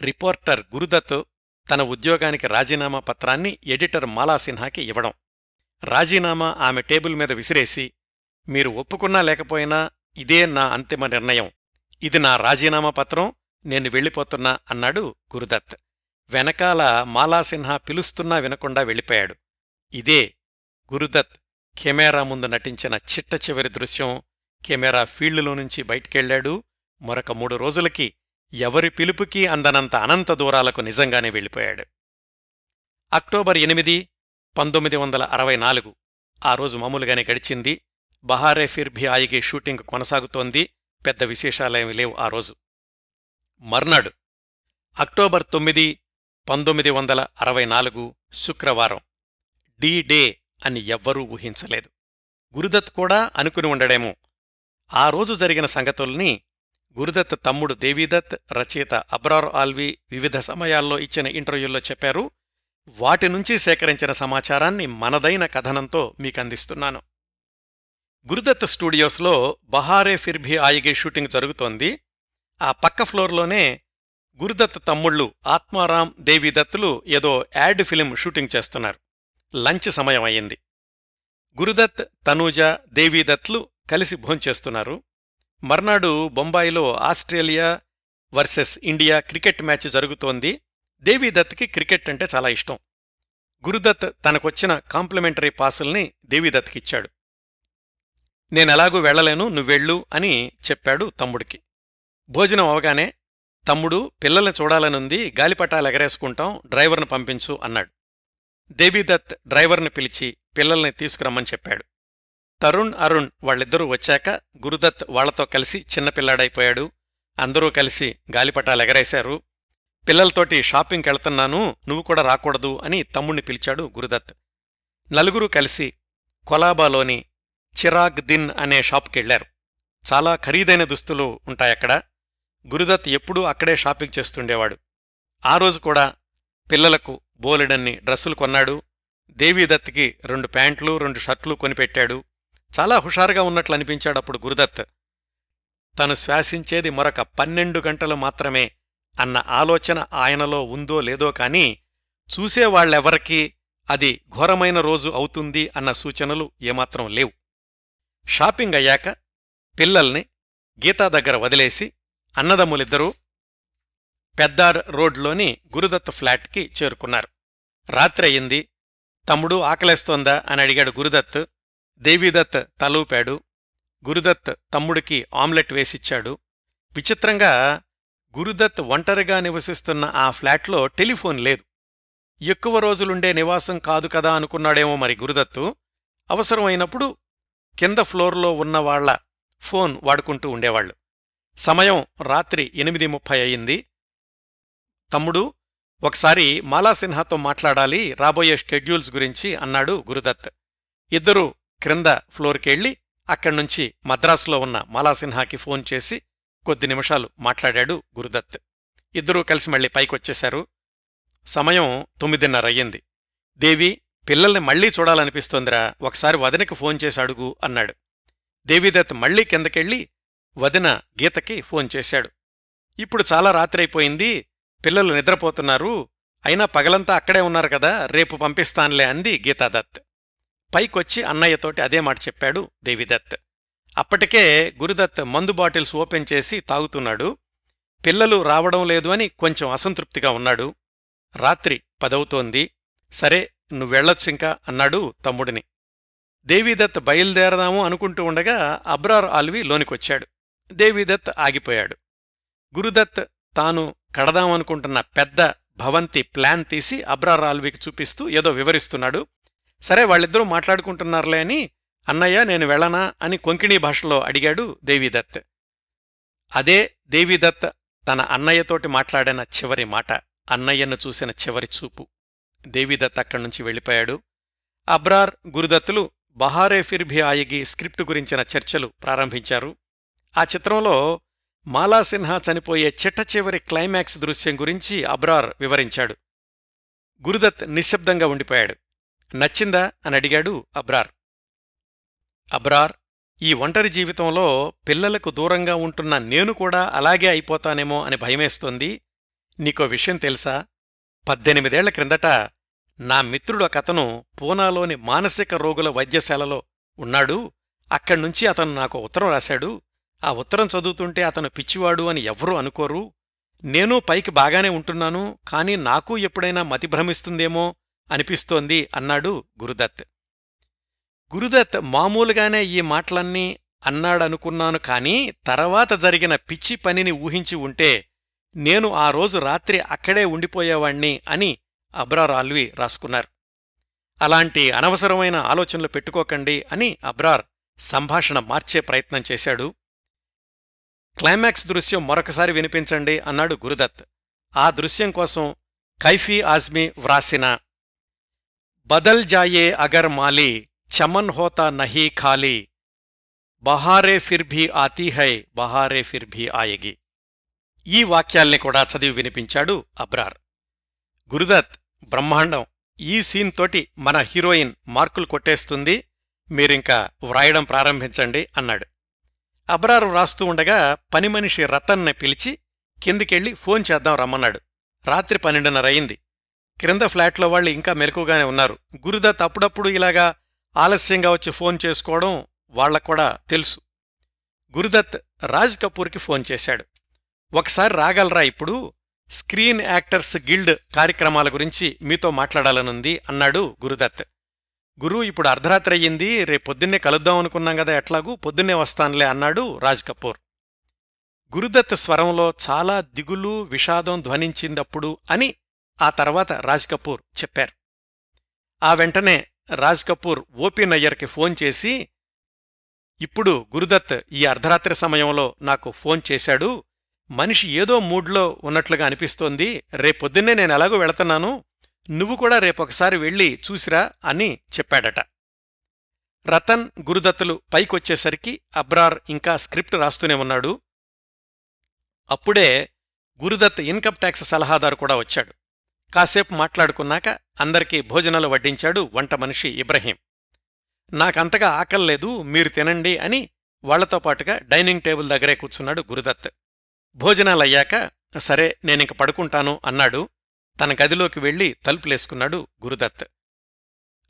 రిపోర్టర్ గురుదత్ తన ఉద్యోగానికి రాజీనామా పత్రాన్ని ఎడిటర్ మాలాసిన్హాకి ఇవ్వడం. రాజీనామా ఆమె టేబుల్ మీద విసిరేసి మీరు ఒప్పుకున్నా లేకపోయినా ఇదే నా అంతిమ నిర్ణయం. ఇది నా రాజీనామా పత్రం నేను వెళ్ళిపోతున్నా అన్నాడు గురుదత్. వెనకాల మాలాసిన్హా పిలుస్తున్నా వినకుండా వెళ్ళిపోయాడు. ఇదే గురుదత్ కెమెరా ముందు నటించిన చిట్ట చివరి దృశ్యం. కెమెరా ఫీల్డులోనుంచి బయటికెళ్ళాడు మరొక మూడు రోజులకి ఎవరి పిలుపుకి అందనంత అనంత దూరాలకు నిజంగానే వెళ్ళిపోయాడు. అక్టోబర్ ఎనిమిది పంతొమ్మిది వందల అరవై నాలుగు. ఆ రోజు మామూలుగానే గడిచింది. బహారే ఫిర్భి ఆయిగే షూటింగ్ కొనసాగుతోంది. పెద్ద విశేషాలేమీ లేవు ఆ రోజు. మర్నాడు అక్టోబర్ తొమ్మిది పంతొమ్మిది వందల అరవై నాలుగు శుక్రవారం. డీ డే అని ఎవ్వరూ ఊహించలేదు. గురుదత్ కూడా అనుకుని ఉండడేమో. ఆ రోజు జరిగిన సంగతుల్ని గురుదత్ తమ్ముడు దేవీదత్ రచయిత అబ్రార్ ఆల్వీ వివిధ సమయాల్లో ఇచ్చిన ఇంటర్వ్యూల్లో చెప్పారు. వాటి నుంచి సేకరించిన సమాచారాన్ని మనదైన కథనంతో మీకందిస్తున్నాను. గురుదత్ స్టూడియోస్లో బహారే ఫిర్భి ఆయిగే షూటింగ్ జరుగుతోంది. ఆ పక్క ఫ్లోర్లోనే గురుదత్ తమ్ముళ్ళు ఆత్మారాం దేవీదత్తులు ఏదో యాడ్ ఫిలిం షూటింగ్ చేస్తున్నారు. లంచ్ సమయం అయింది గురుదత్ తనూజ దేవీదత్లు కలిసి భోంచేస్తున్నారు. మర్నాడు బొంబాయిలో Australia versus India cricket match జరుగుతోంది. దేవీదత్కి క్రికెట్ అంటే చాలా ఇష్టం. గురుదత్ తనకొచ్చిన కాంప్లిమెంటరీ పాసుల్ని దేవీదత్కిచ్చాడు నేనెలాగూ వెళ్ళలేను నువ్వెళ్ళు అని చెప్పాడు తమ్ముడికి. భోజనం అవగానే తమ్ముడు పిల్లల్ని చూడాలనుంది గాలిపటాలు ఎగరేసుకుంటాం డ్రైవర్ను పంపించు అన్నాడు. దేవీదత్ డ్రైవర్ని పిలిచి పిల్లల్ని తీసుకురమ్మని చెప్పాడు. తరుణ్ అరుణ్ వాళ్ళిద్దరూ వచ్చాక గురుదత్ వాళ్ళతో కలిసి చిన్నపిల్లాడైపోయాడు అందరూ కలిసి గాలిపటాలు ఎగరేశారు. పిల్లలతోటి షాపింగ్కెళ్తున్నాను నువ్వు కూడా రాకూడదు అని తమ్ముణ్ణి పిలిచాడు గురుదత్. నలుగురూ కలిసి కొలాబాలోని చిరాగ్ దిన్ అనే షాప్కెళ్ళారు చాలా ఖరీదైన దుస్తులు ఉంటాయక్కడ. గురుదత్ ఎప్పుడూ అక్కడే షాపింగ్ చేస్తుండేవాడు. ఆ రోజు కూడా పిల్లలకు బోలెడన్ని డ్రస్సులు కొన్నాడు. దేవీదత్కి రెండు ప్యాంట్లు రెండు షర్ట్లు కొనిపెట్టాడు. చాలా హుషారుగా ఉన్నట్లు అనిపించాడు అప్పుడు గురుదత్. తను శ్వాసించేది మరొక పన్నెండు గంటలు మాత్రమే అన్న ఆలోచన ఆయనలో ఉందో లేదో కాని చూసేవాళ్ళెవరికీ అది ఘోరమైన రోజు అవుతుంది అన్న సూచనలు ఏమాత్రం లేవు. షాపింగ్ అయ్యాక పిల్లల్ని గీతా దగ్గర వదిలేసి అన్నదమ్ములిద్దరూ పెద్దార్ రోడ్లోని గురుదత్ ఫ్లాట్కి చేరుకున్నారు. రాత్రి అయింది తమ్ముడు ఆకలేస్తోందా అని అడిగాడు గురుదత్. దేవీదత్ తలూపాడు. గురుదత్ తమ్ముడికి ఆమ్లెట్ వేసిచ్చాడు. విచిత్రంగా గురుదత్ ఒంటరిగా నివసిస్తున్న ఆ ఫ్లాట్లో టెలిఫోన్ లేదు. ఎక్కువ రోజులుండే నివాసం కాదు కదా అనుకున్నాడేమో మరి గురుదత్తు. అవసరమైనప్పుడు కింద ఫ్లోర్లో ఉన్నవాళ్ళ ఫోన్ వాడుకుంటూ ఉండేవాళ్ళు సమయం రాత్రి ఎనిమిది ముప్పై అయింది. తమ్ముడు ఒకసారి మాలాసిన్హాతో మాట్లాడాలి రాబోయే షెడ్యూల్స్ గురించి అన్నాడు గురుదత్. ఇద్దరూ క్రింద ఫ్లోర్కెళ్ళి అక్కడ్నుంచి మద్రాసులో ఉన్న మాలాసిన్హాకి ఫోన్ చేసి కొద్ది నిమిషాలు మాట్లాడాడు గురుదత్. ఇద్దరూ కలిసి మళ్ళీ పైకొచ్చేశారు. సమయం తొమ్మిదిన్నర అయ్యింది. దేవి పిల్లల్ని మళ్ళీ చూడాలనిపిస్తోందిరా. ఒకసారి వదినకి ఫోన్ చేసి అడుగు అన్నాడు. దేవీదత్ మళ్ళీ కిందకెళ్ళి వదిన గీతకి ఫోన్ చేశాడు. ఇప్పుడు చాలా రాత్రైపోయింది. పిల్లలు నిద్రపోతున్నారు. అయినా పగలంతా అక్కడే ఉన్నారు కదా. రేపు పంపిస్తాన్లే అంది గీతాదత్. పైకొచ్చి అన్నయ్యతోటి అదే మాట చెప్పాడు దేవిదత్. అప్పటికే గురుదత్ మందు బాటిల్స్ ఓపెన్ చేసి తాగుతున్నాడు. పిల్లలు రావడం లేదు అని కొంచెం అసంతృప్తిగా ఉన్నాడు. రాత్రి పదవుతోంది. సరే నువ్వెళ్ళొచ్చింకా అన్నాడు తమ్ముడిని. దేవీదత్ బయలుదేరదాము అనుకుంటూ ఉండగా అబ్రార్ ఆల్వి లోనికొచ్చాడు. దేవీదత్ ఆగిపోయాడు. గురుదత్ తాను కడదామనుకుంటున్న పెద్ద భవంతి ప్లాన్ తీసి అబ్రార్ ఆల్వికి చూపిస్తూ ఏదో వివరిస్తున్నాడు. సరే వాళ్ళిద్దరూ మాట్లాడుకుంటున్నారులే అని అన్నయ్య నేను వెళ్ళనా అని కొంకిణీ భాషలో అడిగాడు దేవీదత్. అదే దేవీదత్ తన అన్నయ్యతోటి మాట్లాడిన చివరి మాట అన్నయ్యను చూసిన చివరి చూపు. దేవిదత్ అక్కడి నుంచి వెళ్ళిపోయాడు. అబ్రార్ గురుదత్తులు బహారే ఫిర్ భీ ఆయగి స్క్రిప్టు గురించిన చర్చలు ప్రారంభించారు. ఆ చిత్రంలో మాలాసిన్హా చనిపోయే చిట్ట చివరి క్లైమాక్స్ దృశ్యం గురించి అబ్రార్ వివరించాడు. గురుదత్ నిశ్శబ్దంగా ఉండిపోయాడు. నచ్చిందా అని అడిగాడు అబ్రార్. అబ్రార్ ఈ ఒంటరి జీవితంలో పిల్లలకు దూరంగా ఉంటున్న నేను కూడా అలాగే అయిపోతానేమో అని భయమేస్తోంది. నీకో విషయం తెలుసా? పద్దెనిమిదేళ్ళ క్రిందట నా మిత్రుడు ఒకతను పూనాలోని మానసిక రోగుల వైద్యశాలలో ఉన్నాడు. అక్కడ్నుంచి అతను నాకు ఉత్తరం రాశాడు. ఆ ఉత్తరం చదువుతుంటే అతను పిచ్చివాడు అని ఎవ్వరూ అనుకోరు. నేను పైకి బాగానే ఉంటున్నాను కాని నాకూ ఎప్పుడైనా మతిభ్రమిస్తుందేమో అనిపిస్తోంది అన్నాడు గురుదత్. గురుదత్ మామూలుగానే ఈ మాటలన్నీ అన్నాడనుకున్నాను కాని తర్వాత జరిగిన పిచ్చి పనిని ఊహించి ఉంటే నేను ఆ రోజు రాత్రి అక్కడే ఉండిపోయేవాణ్ణి అని అబ్రార్ ఆల్వి రాసుకున్నారు. అలాంటి అనవసరమైన ఆలోచనలు పెట్టుకోకండి అని అబ్రార్ సంభాషణ మార్చే ప్రయత్నం చేశాడు. క్లైమాక్స్ దృశ్యం మరొకసారి వినిపించండి అన్నాడు గురుదత్. ఆ దృశ్యం కోసం కైఫీ ఆజ్మీ వ్రాసిన బదల్ జాయే అగర్ మాలి చమన్ హోతా నహీ ఖాళీ బహారే ఫిర్ భీ ఆతీ హై బహారే ఫిర్ భీ ఆయగి. ఈ వాక్యాల్ని కూడా చదివి వినిపించాడు అబ్రార్. గురుదత్ బ్రహ్మాండం ఈ సీన్ తోటి మన హీరోయిన్ మార్కులు కొట్టేస్తుంది మీరింకా వ్రాయడం ప్రారంభించండి అన్నాడు. అబ్రారు వ్రాస్తూ ఉండగా పనిమనిషి రతన్ని పిలిచి కిందికెళ్ళి ఫోన్ చేద్దాం రమ్మన్నాడు. రాత్రి పన్నెండున్నరయింది. క్రింద ఫ్లాట్లో వాళ్ళు ఇంకా మెలకుగానే ఉన్నారు. గురుదత్ అప్పుడప్పుడు ఇలాగా ఆలస్యంగా వచ్చి ఫోన్ చేసుకోవడం వాళ్ళకూడా తెలుసు. గురుదత్ రాజ్ కపూర్కి ఫోన్ చేశాడు. ఒకసారి రాగలరా ఇప్పుడు? స్క్రీన్ యాక్టర్స్ గిల్డ్ కార్యక్రమాల గురించి మీతో మాట్లాడాలనుంది అన్నాడు గురుదత్. గురు ఇప్పుడు అర్ధరాత్రి అయ్యింది రేపొద్దున్నే కలుద్దాం అనుకున్నాం కదా ఎట్లాగూ? పొద్దున్నే వస్తానులే అన్నాడు రాజ్ కపూర్. గురుదత్ స్వరంలో చాలా దిగులు విషాదం ధ్వనించిందప్పుడు అని ఆ తర్వాత రాజ్ కపూర్ చెప్పారు. ఆ వెంటనే రాజ్ కపూర్ ఓపీ నయ్యర్కి ఫోన్ చేసి ఇప్పుడు గురుదత్ ఈ అర్ధరాత్రి సమయంలో నాకు ఫోన్ చేశాడు మనిషి ఏదో మూడ్లో ఉన్నట్లుగా అనిపిస్తోంది. రేపొద్దున్నే నేను ఎలాగో వెళుతున్నాను. నువ్వు కూడా రేపొకసారి వెళ్ళి చూసిరా అని చెప్పాడట. రతన్ గురుదత్తులు పైకొచ్చేసరికి అబ్రార్ ఇంకా స్క్రిప్ట్ రాస్తూనే ఉన్నాడు. అప్పుడే గురుదత్ ఇన్కమ్ ట్యాక్స్ సలహాదారు కూడా వచ్చాడు. కాసేపు మాట్లాడుకున్నాక అందరికీ భోజనాలు వడ్డించాడు వంట మనిషి ఇబ్రహీం. నాకంతగా ఆకల్లేదు మీరు తినండి అని వాళ్ళతో పాటుగా డైనింగ్ టేబుల్ దగ్గరే కూర్చున్నాడు గురుదత్. భోజనాలయ్యాక సరే నేనింక పడుకుంటాను అన్నాడు. తన గదిలోకి వెళ్ళి తలుపులేసుకున్నాడు గురుదత్.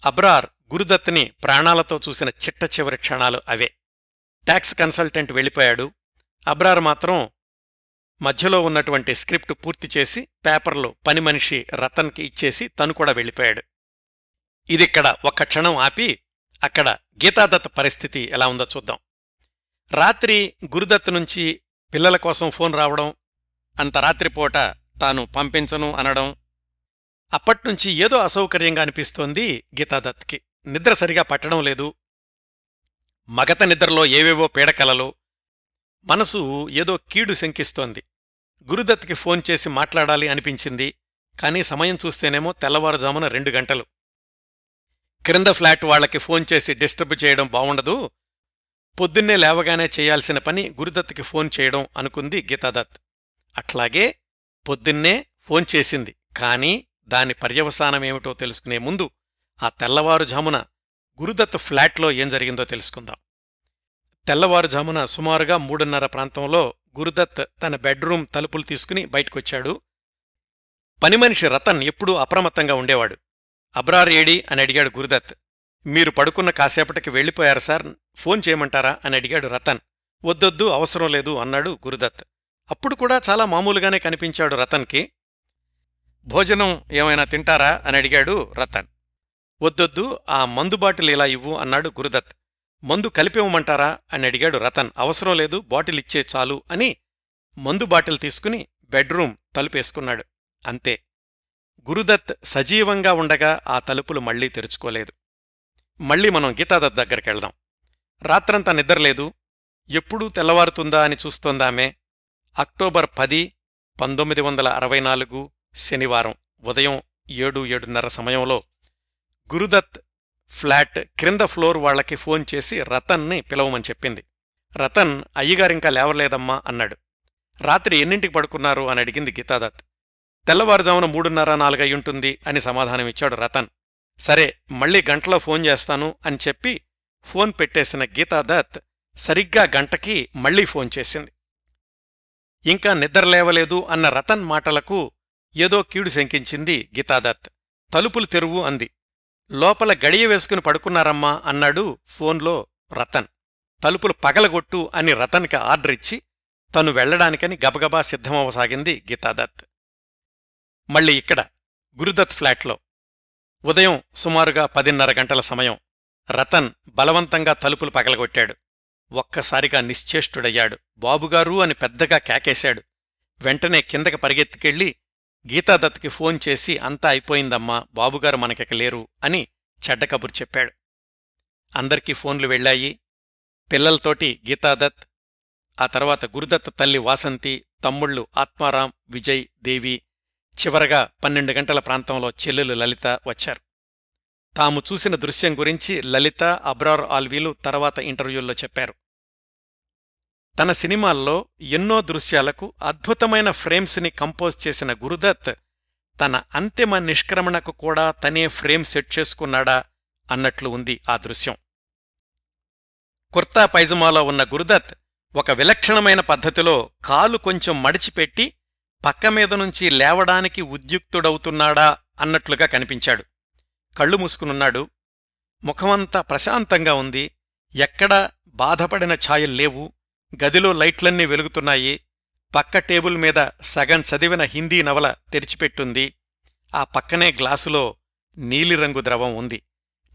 అబ్రార్ గురుదత్ని ప్రాణాలతో చూసిన చిట్ట చివరి క్షణాలు అవే. ట్యాక్స్ కన్సల్టెంట్ వెళ్ళిపోయాడు. అబ్రార్ మాత్రం మధ్యలో ఉన్నటువంటి స్క్రిప్ట్ పూర్తి చేసి పేపర్లు పని మనిషి రతన్కి ఇచ్చేసి తను కూడా వెళ్ళిపోయాడు. ఇదిక్కడ ఒక్క క్షణం ఆపి అక్కడ గీతాదత్ పరిస్థితి ఎలా ఉందో చూద్దాం. రాత్రి గురుదత్ నుంచి పిల్లల కోసం ఫోన్ రావడం అంత రాత్రిపూట తాను పంపించను అనడం అప్పట్నుంచి ఏదో అసౌకర్యంగా అనిపిస్తోంది గీతాదత్కి. నిద్ర సరిగా పట్టడం లేదు. మగత నిద్రలో ఏవేవో పీడకలలు మనసు ఏదో కీడు శంకిస్తోంది. గురుదత్కి ఫోన్ చేసి మాట్లాడాలి అనిపించింది కానీ సమయం చూస్తేనేమో తెల్లవారుజామున రెండు గంటలు. క్రింద ఫ్లాట్ వాళ్ళకి ఫోన్ చేసి డిస్టర్బ్ చేయడం బావుండదు పొద్దున్నే లేవగానే చేయాల్సిన పని గురుదత్కి ఫోన్ చేయడం అనుకుంది గీతాదత్. అట్లాగే పొద్దున్నే ఫోన్ చేసింది. కాని దాని పర్యవసానమేమిటో తెలుసుకునే ముందు ఆ తెల్లవారుజామున గురుదత్ ఫ్లాట్లో ఏం జరిగిందో తెలుసుకుందాం. తెల్లవారుజామున సుమారుగా మూడున్నర ప్రాంతంలో గురుదత్ తన బెడ్రూమ్ తలుపులు తీసుకుని బయటకొచ్చాడు. పనిమనిషి రతన్ ఎప్పుడూ అప్రమత్తంగా ఉండేవాడు. అబ్రార్ ఏడి అని అడిగాడు గురుదత్. మీరు పడుకున్న కాసేపటికి వెళ్ళిపోయారు సార్. ఫోన్ చేయమంటారా? అని అడిగాడు రతన్. వద్దొద్దు అవసరం లేదు అన్నాడు గురుదత్. అప్పుడు కూడా చాలా మామూలుగానే కనిపించాడు రతన్కి. భోజనం ఏమైనా తింటారా? అని అడిగాడు రతన్. వద్దొద్దు ఆ మందు బాటిల్ ఇలా ఇవ్వు అన్నాడు గురుదత్. మందు కలిపివ్వమంటారా అని అడిగాడు రతన్. అవసరం లేదు బాటిల్ ఇచ్చే చాలు అని మందు బాటిల్ తీసుకుని బెడ్రూమ్ తలుపేసుకున్నాడు. అంతే. గురుదత్ సజీవంగా ఉండగా ఆ తలుపులు మళ్ళీ తెరుచుకోలేదు. మళ్ళీ మనం గీతాదత్ దగ్గరికెళ్దాం రాత్రంతా నిద్రలేదు ఎప్పుడూ తెల్లవారుతుందా అని చూస్తోందామే. అక్టోబర్ పది పంతొమ్మిది వందల అరవై నాలుగు శనివారం ఉదయం ఏడు ఏడున్నర సమయంలో గురుదత్ ఫ్లాట్ క్రింద ఫ్లోర్ వాళ్ళకి ఫోన్ చేసి రతన్ని పిలవమని చెప్పింది. రతన్ అయ్యగారింకా లేవలేదమ్మా అన్నాడు. రాత్రి ఎన్నింటికి పడుకున్నారు అని అడిగింది గీతాదత్. తెల్లవారుజామున మూడున్నర నాలుగయ్యుంటుంది అని సమాధానమిచ్చాడు రతన్. సరే మళ్ళీ గంటలో ఫోన్ చేస్తాను అని చెప్పి ఫోన్ పెట్టేసిన గీతాదత్ సరిగ్గా గంటకి మళ్ళీ ఫోన్ చేసింది. ఇంకా నిద్రలేవలేదు అన్న రతన్ మాటలకు ఏదో కీడు శంకించింది గీతాదత్. తలుపులు తెరువు అంది. లోపల గడియ వేసుకుని పడుకున్నారమ్మా అన్నాడు ఫోన్లో రతన్. తలుపులు పగలగొట్టు అని రతన్కి ఆర్డర్ ఇచ్చి తను వెళ్ళడానికని గబగబా సిద్ధమవసాగింది గీతాదత్. మళ్ళీ ఇక్కడ గురుదత్ ఫ్లాట్లో. ఉదయం సుమారుగా పదిన్నర గంటల సమయం రతన్ బలవంతంగా తలుపులు పగలగొట్టాడు. ఒక్కసారిగా నిశ్చేష్టుడయ్యాడు. బాబుగారు అని పెద్దగా కేకేశాడు. వెంటనే కిందకి పరిగెత్తుకెళ్ళి గీతాదత్కి ఫోన్ చేసి అంతా అయిపోయిందమ్మా బాబుగారు మనకిక లేరు అని చెడ్డ కబురు చెప్పాడు. అందరికీ ఫోన్లు వెళ్ళాయి. పిల్లలతోటి గీతాదత్ ఆ తర్వాత గురుదత్త తల్లి వాసంతి తమ్ముళ్ళు ఆత్మారాం విజయ్ దేవి చివరగా పన్నెండు గంటల ప్రాంతంలో చెల్లెలు లలిత వచ్చారు. తాము చూసిన దృశ్యం గురించి లలిత అబ్రార్ ఆల్వీలు తర్వాత ఇంటర్వ్యూల్లో చెప్పారు. తన సినిమాల్లో ఎన్నో దృశ్యాలకు అద్భుతమైన ఫ్రేమ్స్ని కంపోజ్ చేసిన గురుదత్ తన అంతిమ నిష్క్రమణకు కూడా తనే ఫ్రేమ్ సెట్ చేసుకున్నాడా అన్నట్లు ఉంది ఆ దృశ్యం. కుర్తా పైజమాలో ఉన్న గురుదత్ ఒక విలక్షణమైన పద్ధతిలో కాలు కొంచెం మడిచిపెట్టి పక్కమీద నుంచి లేవడానికి ఉద్యుక్తుడవుతున్నాడా అన్నట్లుగా కనిపించాడు. కళ్ళు మూసుకునున్నాడు. ముఖమంతా ప్రశాంతంగా ఉంది. ఎక్కడా బాధపడిన ఛాయల్లేవు గదిలో లైట్లన్నీ వెలుగుతున్నాయి. పక్క టేబుల్ మీద సగం చదివిన హిందీ నవల తెరిచిపెట్టుంది. ఆ పక్కనే గ్లాసులో నీలిరంగు ద్రవం ఉంది.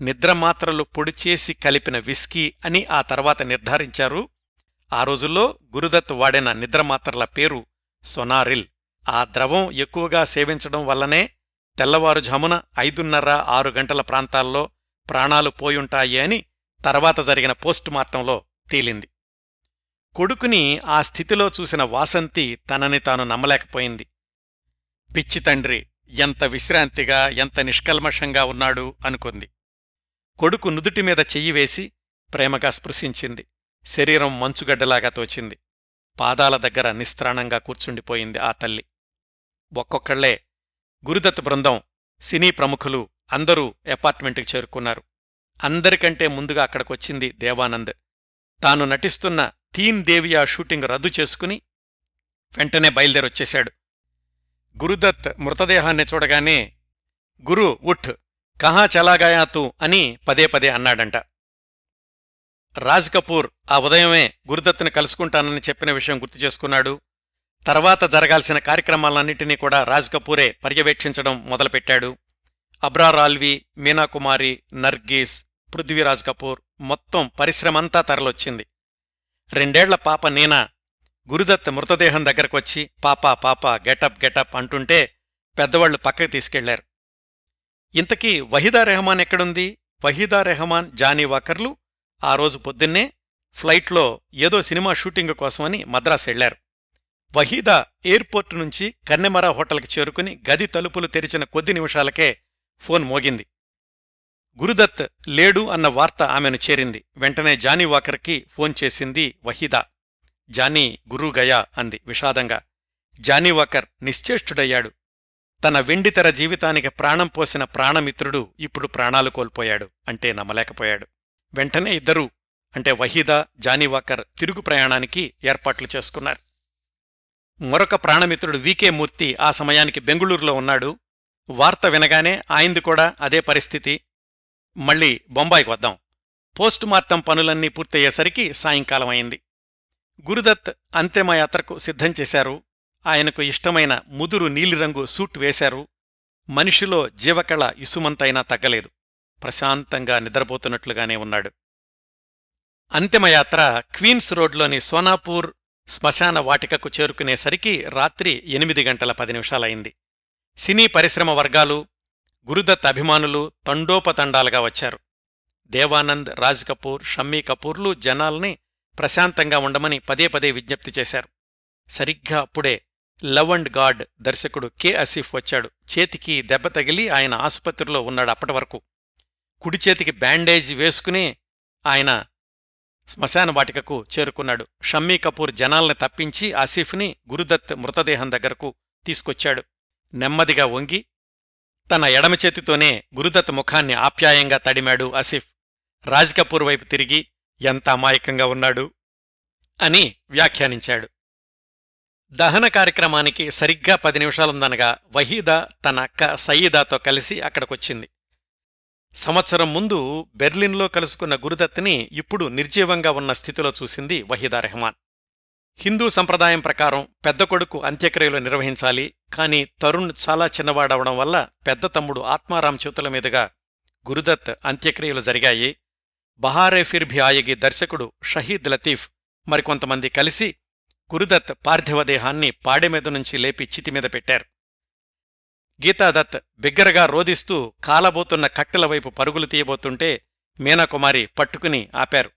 నిద్రమాత్రలు పొడిచేసి కలిపిన విస్కీ అని ఆ తర్వాత నిర్ధారించారు. ఆ రోజుల్లో గురుదత్ వాడిన నిద్రమాత్రల పేరు సొనారిల్. ఆ ద్రవం ఎక్కువగా సేవించడం వల్లనే తెల్లవారుఝామున ఐదున్నర ఆరు గంటల ప్రాంతాల్లో ప్రాణాలు పోయుంటాయి అని తర్వాత జరిగిన పోస్టుమార్టంలో తేలింది. కొడుకుని ఆ స్థితిలో చూసిన వాసంతి తనని తాను నమ్మలేకపోయింది. పిచ్చి తండ్రి ఎంత విశ్రాంతిగా ఎంత నిష్కల్మషంగా ఉన్నాడు అనుకుంది. కొడుకు నుదుటిమీద చెయ్యివేసి చెయ్యి వేసి ప్రేమగా స్పృశించింది. శరీరం మంచుగడ్డలాగా తోచింది. పాదాల దగ్గర నిస్త్రాణంగా కూర్చుండిపోయింది ఆ తల్లి. ఒక్కొక్కళ్ళే గురుదత్ బృందం సినీ ప్రముఖులు అందరూ అపార్ట్మెంట్కి చేరుకున్నారు. అందరికంటే ముందుగా అక్కడికొచ్చింది దేవానంద్. తాను నటిస్తున్న తీన్ దేవియా షూటింగ్ రద్దు చేసుకుని వెంటనే బయలుదేరొచ్చేశాడు. గురుదత్ మృతదేహాన్ని చూడగానే గురు ఉఠ్ కహా చలాగాయాతు అని పదే పదే అన్నాడంట. రాజ్ కపూర్ ఆ ఉదయమే గురుదత్తుని కలుసుకుంటానని చెప్పిన విషయం గుర్తు చేసుకున్నాడు. తర్వాత జరగాల్సిన కార్యక్రమాలన్నింటినీ కూడా రాజ్ కపూరే పర్యవేక్షించడం మొదలుపెట్టాడు. అబ్రార్ మీనాకుమారి నర్గీస్ పృథ్వీరాజ్ కపూర్ మొత్తం పరిశ్రమంతా తరలొచ్చింది. రెండేళ్ళ పాప నీనా గురుదత్ మృతదేహం దగ్గరకొచ్చి పాపా పాపా గెటప్ గెటప్ అంటుంటే పెద్దవాళ్ళు పక్కకి తీసుకెళ్ళారు. ఇంతకీ వహీదా రెహమాన్ ఎక్కడుంది? వహీదా రెహమాన్ జానీ వాకర్లు ఆ రోజు పొద్దున్నే ఫ్లైట్లో ఏదో సినిమా షూటింగ్ కోసమని మద్రాస్ వెళ్ళారు వహీదా ఎయిర్పోర్ట్ నుంచి కన్నెమర హోటల్కి చేరుకుని గది తలుపులు తెరిచిన కొద్ది నిమిషాలకే ఫోన్ మోగింది. గురుదత్ లేడు అన్న వార్త ఆమెను చేరింది. వెంటనే జానీ వాకర్కి ఫోన్ చేసింది వహీదా. జానీ గురుగయా అంది విషాదంగా. Johnnie Walker నిశ్చేష్టుడయ్యాడు. తన వెండితెర జీవితానికి ప్రాణం పోసిన ప్రాణమిత్రుడు ఇప్పుడు ప్రాణాలు కోల్పోయాడు అంటే నమ్మలేకపోయాడు. వెంటనే ఇద్దరూ అంటే వహీదా జానీవాకర్ తిరుగు ప్రయాణానికి ఏర్పాట్లు చేసుకున్నారు. మరొక ప్రాణమిత్రుడు వికే మూర్తి ఆ సమయానికి బెంగుళూరులో ఉన్నాడు. వార్త వినగానే ఆయింది కూడా అదే పరిస్థితి. మళ్ళీ బొంబాయికి వద్దాం. పోస్టుమార్టం పనులన్నీ పూర్తయ్యేసరికి సాయంకాలం అయింది. గురుదత్ అంతిమయాత్రకు సిద్ధం చేశారు. ఆయనకు ఇష్టమైన ముదురు నీలిరంగు సూట్ వేశారు. మనిషిలో జీవకళ ఇసుమంతైనా తగ్గలేదు. ప్రశాంతంగా నిద్రపోతున్నట్లుగానే ఉన్నాడు. అంతిమయాత్ర క్వీన్స్ రోడ్లోని సోనాపూర్ శ్మశాన వాటికకు చేరుకునేసరికి రాత్రి ఎనిమిది గంటల పది నిమిషాలైంది. సినీ పరిశ్రమ వర్గాలు గురుదత్ అభిమానులు తండోపతండాలుగా వచ్చారు. దేవానంద్ రాజ్ కపూర్ షమ్మీ కపూర్లు జనాల్ని ప్రశాంతంగా ఉండమని పదే పదే విజ్ఞప్తి చేశారు. సరిగ్గా అప్పుడే లవ్ అండ్ గాడ్ దర్శకుడు కె అసీఫ్ వచ్చాడు. చేతికి దెబ్బ తగిలి ఆయన ఆసుపత్రిలో ఉన్నాడు అప్పటి వరకు. కుడి చేతికి బ్యాండేజ్ వేసుకుని ఆయన శ్మశాన వాటికకు చేరుకున్నాడు. షమ్మీ కపూర్ జనాల్ని తప్పించి ఆసిఫ్ని గురుదత్ మృతదేహం దగ్గరకు తీసుకొచ్చాడు. నెమ్మదిగా వంగి తన ఎడమ చేతితోనే గురుదత్ ముఖాన్ని ఆప్యాయంగా తడిమాడు ఆసిఫ్. రాజ్ కపూర్ వైపు తిరిగి ఎంత అమాయకంగా ఉన్నాడు అని వ్యాఖ్యానించాడు. దహన కార్యక్రమానికి సరిగ్గా పది నిమిషాలుందనగా వహీదా తన అక్క సయీదాతో కలిసి అక్కడికొచ్చింది. సంవత్సరం ముందు బెర్లిన్లో కలుసుకున్న గురుదత్ని ఇప్పుడు నిర్జీవంగా ఉన్న స్థితిలో చూసింది వహీదా రెహమాన్. హిందూ సంప్రదాయం ప్రకారం పెద్ద కొడుకు అంత్యక్రియలు నిర్వహించాలి కాని తరుణ్ చాలా చిన్నవాడవడం వల్ల పెద్ద తమ్ముడు ఆత్మారాం చేతుల మీదుగా గురుదత్ అంత్యక్రియలు జరిగాయి. బహారే ఫిర్ భి ఆయగి దర్శకుడు షహీద్ లతీఫ్ మరికొంతమంది కలిసి గురుదత్ పార్థివదేహాన్ని పాడెమీద నుంచి లేపి చితిమీద పెట్టారు. గీతాదత్ బిగ్గరగా రోదిస్తూ కాలబోతున్న కట్టెల వైపు పరుగులు తీయబోతుంటే మీనాకుమారి పట్టుకుని ఆపారు.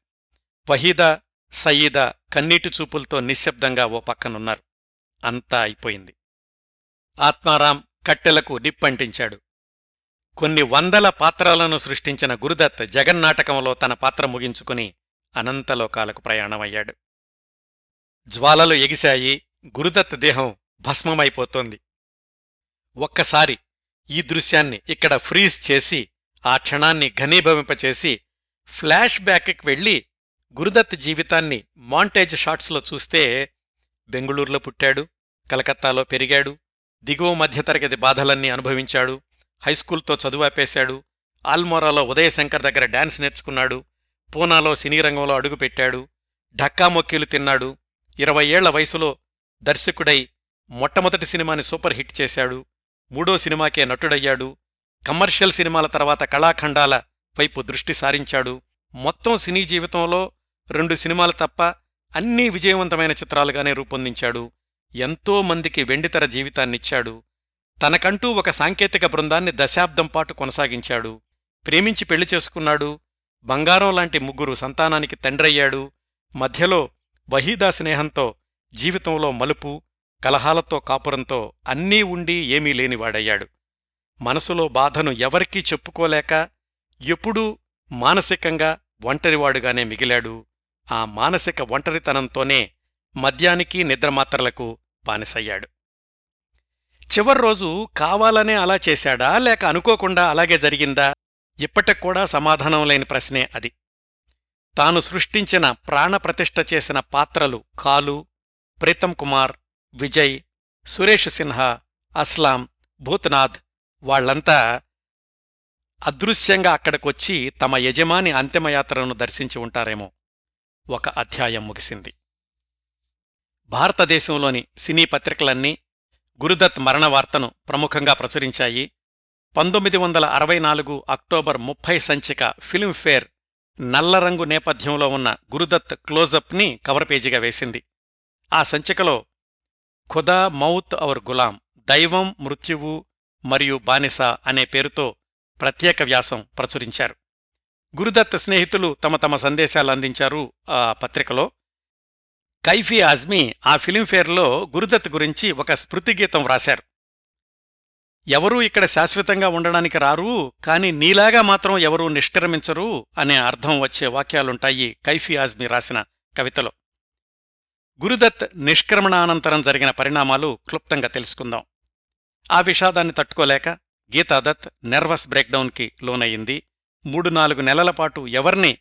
వహీదా సయీదా కన్నీటి చూపులతో నిశ్శబ్దంగా ఓ పక్కనున్నారు. అంతా అయిపోయింది. ఆత్మారాం కట్టెలకు నిప్పంటించాడు. కొన్ని వందల పాత్రలను సృష్టించిన గురుదత్ జగన్నాటకంలో తన పాత్ర ముగించుకుని అనంతలోకాలకు ప్రయాణమయ్యాడు. జ్వాలలు ఎగిశాయి. గురుదత్ దేహం భస్మమైపోతోంది. ఒక్కసారి ఈ దృశ్యాన్ని ఇక్కడ ఫ్రీజ్ చేసి ఆ క్షణాన్ని ఘనీభవింపచేసి ఫ్లాష్ బ్యాక్కి వెళ్ళి గురుదత్ జీవితాన్ని మాంటేజ్ షాట్స్లో చూస్తే బెంగుళూరులో పుట్టాడు కలకత్తాలో పెరిగాడు దిగువ మధ్యతరగతి బాధలన్నీ అనుభవించాడు హైస్కూల్తో చదువాపేశాడు ఆల్మోరాలో ఉదయశంకర్ దగ్గర డాన్స్ నేర్చుకున్నాడు పూనాలో సినీ రంగంలో అడుగుపెట్టాడు ఢక్కా మొక్కీలు తిన్నాడు ఇరవై ఏళ్ళ వయసులో దర్శకుడై మొట్టమొదటి సినిమాని సూపర్ హిట్ చేశాడు మూడో సినిమాకే నటుడయ్యాడు. కమర్షియల్ సినిమాల తర్వాత కళాఖండాల వైపు దృష్టి సారించాడు. మొత్తం సినీ జీవితంలో రెండు సినిమాలు తప్ప అన్నీ విజయవంతమైన చిత్రాలుగానే రూపొందించాడు. ఎంతో మందికి వెండితెర జీవితాన్నిచ్చాడు. తనకంటూ ఒక సాంకేతిక బృందాన్ని దశాబ్దం పాటు కొనసాగించాడు. ప్రేమించి పెళ్ళి చేసుకున్నాడు. బంగారం లాంటి ముగ్గురు సంతానానికి తండ్రయ్యాడు. మధ్యలో వహీదా స్నేహంతో జీవితంలో మలుపు కలహాలతో కాపురంతో అన్నీ ఉండి ఏమీ లేనివాడయ్యాడు. మనసులో బాధను ఎవరికీ చెప్పుకోలేక ఎప్పుడూ మానసికంగా ఒంటరివాడుగానే మిగిలాడు. ఆ మానసిక ఒంటరితనంతోనే మద్యానికి నిద్రమాత్రలకు బానిసయ్యాడు. చివర్రోజు కావాలనే అలా చేశాడా? లేక అనుకోకుండా అలాగే జరిగిందా? ఇప్పటికూడా సమాధానం లేని ప్రశ్నే అది. తాను సృష్టించిన ప్రాణప్రతిష్ఠ చేసిన పాత్రలు కాలు ప్రీతం కుమార్ విజయ్ సురేష్ సిన్హా అస్లాం భూత్నాథ్ వాళ్ళంతా అదృశ్యంగా అక్కడికొచ్చి తమ యజమాని అంతిమయాత్రను దర్శించి ఉంటారేమో. ఒక అధ్యాయం ముగిసింది. భారతదేశంలోని సినీ పత్రికలన్నీ గురుదత్ మరణ వార్తను ప్రముఖంగా ప్రచురించాయి. పంతొమ్మిది వందల అరవై నాలుగు అక్టోబర్ ముప్పై సంచిక ఫిల్మ్ఫేర్ నల్లరంగు నేపథ్యంలో ఉన్న గురుదత్ క్లోజప్ని కవర్ పేజీగా వేసింది. ఆ సంచికలో ఖుదా మౌత్ అవర్ గులాం దైవం మృత్యువు మరియు బానిస అనే పేరుతో ప్రత్యేక వ్యాసం ప్రచురించారు. గురుదత్ స్నేహితులు తమ తమ సందేశాలు అందించారు ఆ పత్రికలో. కైఫీ ఆజ్మీ ఆ ఫిలింఫేర్లో గురుదత్ గురించి ఒక స్మృతిగీతం వ్రాశారు. ఎవరూ ఇక్కడ శాశ్వతంగా ఉండడానికి రారు కాని నీలాగా మాత్రం ఎవరూ నిష్క్రమించరు అనే అర్థం వచ్చే వాక్యాలుంటాయి కైఫీ ఆజ్మీ రాసిన కవితలో. గురుదత్ నిష్క్రమణానంతరం జరిగిన పరిణామాలు క్లుప్తంగా తెలుసుకుందాం. ఆ విషాదాన్ని తట్టుకోలేక గీతాదత్ నెర్వస్ బ్రేక్డౌన్కి లోనయ్యింది మూడు నాలుగు నెలల పాటు ఎవర్ని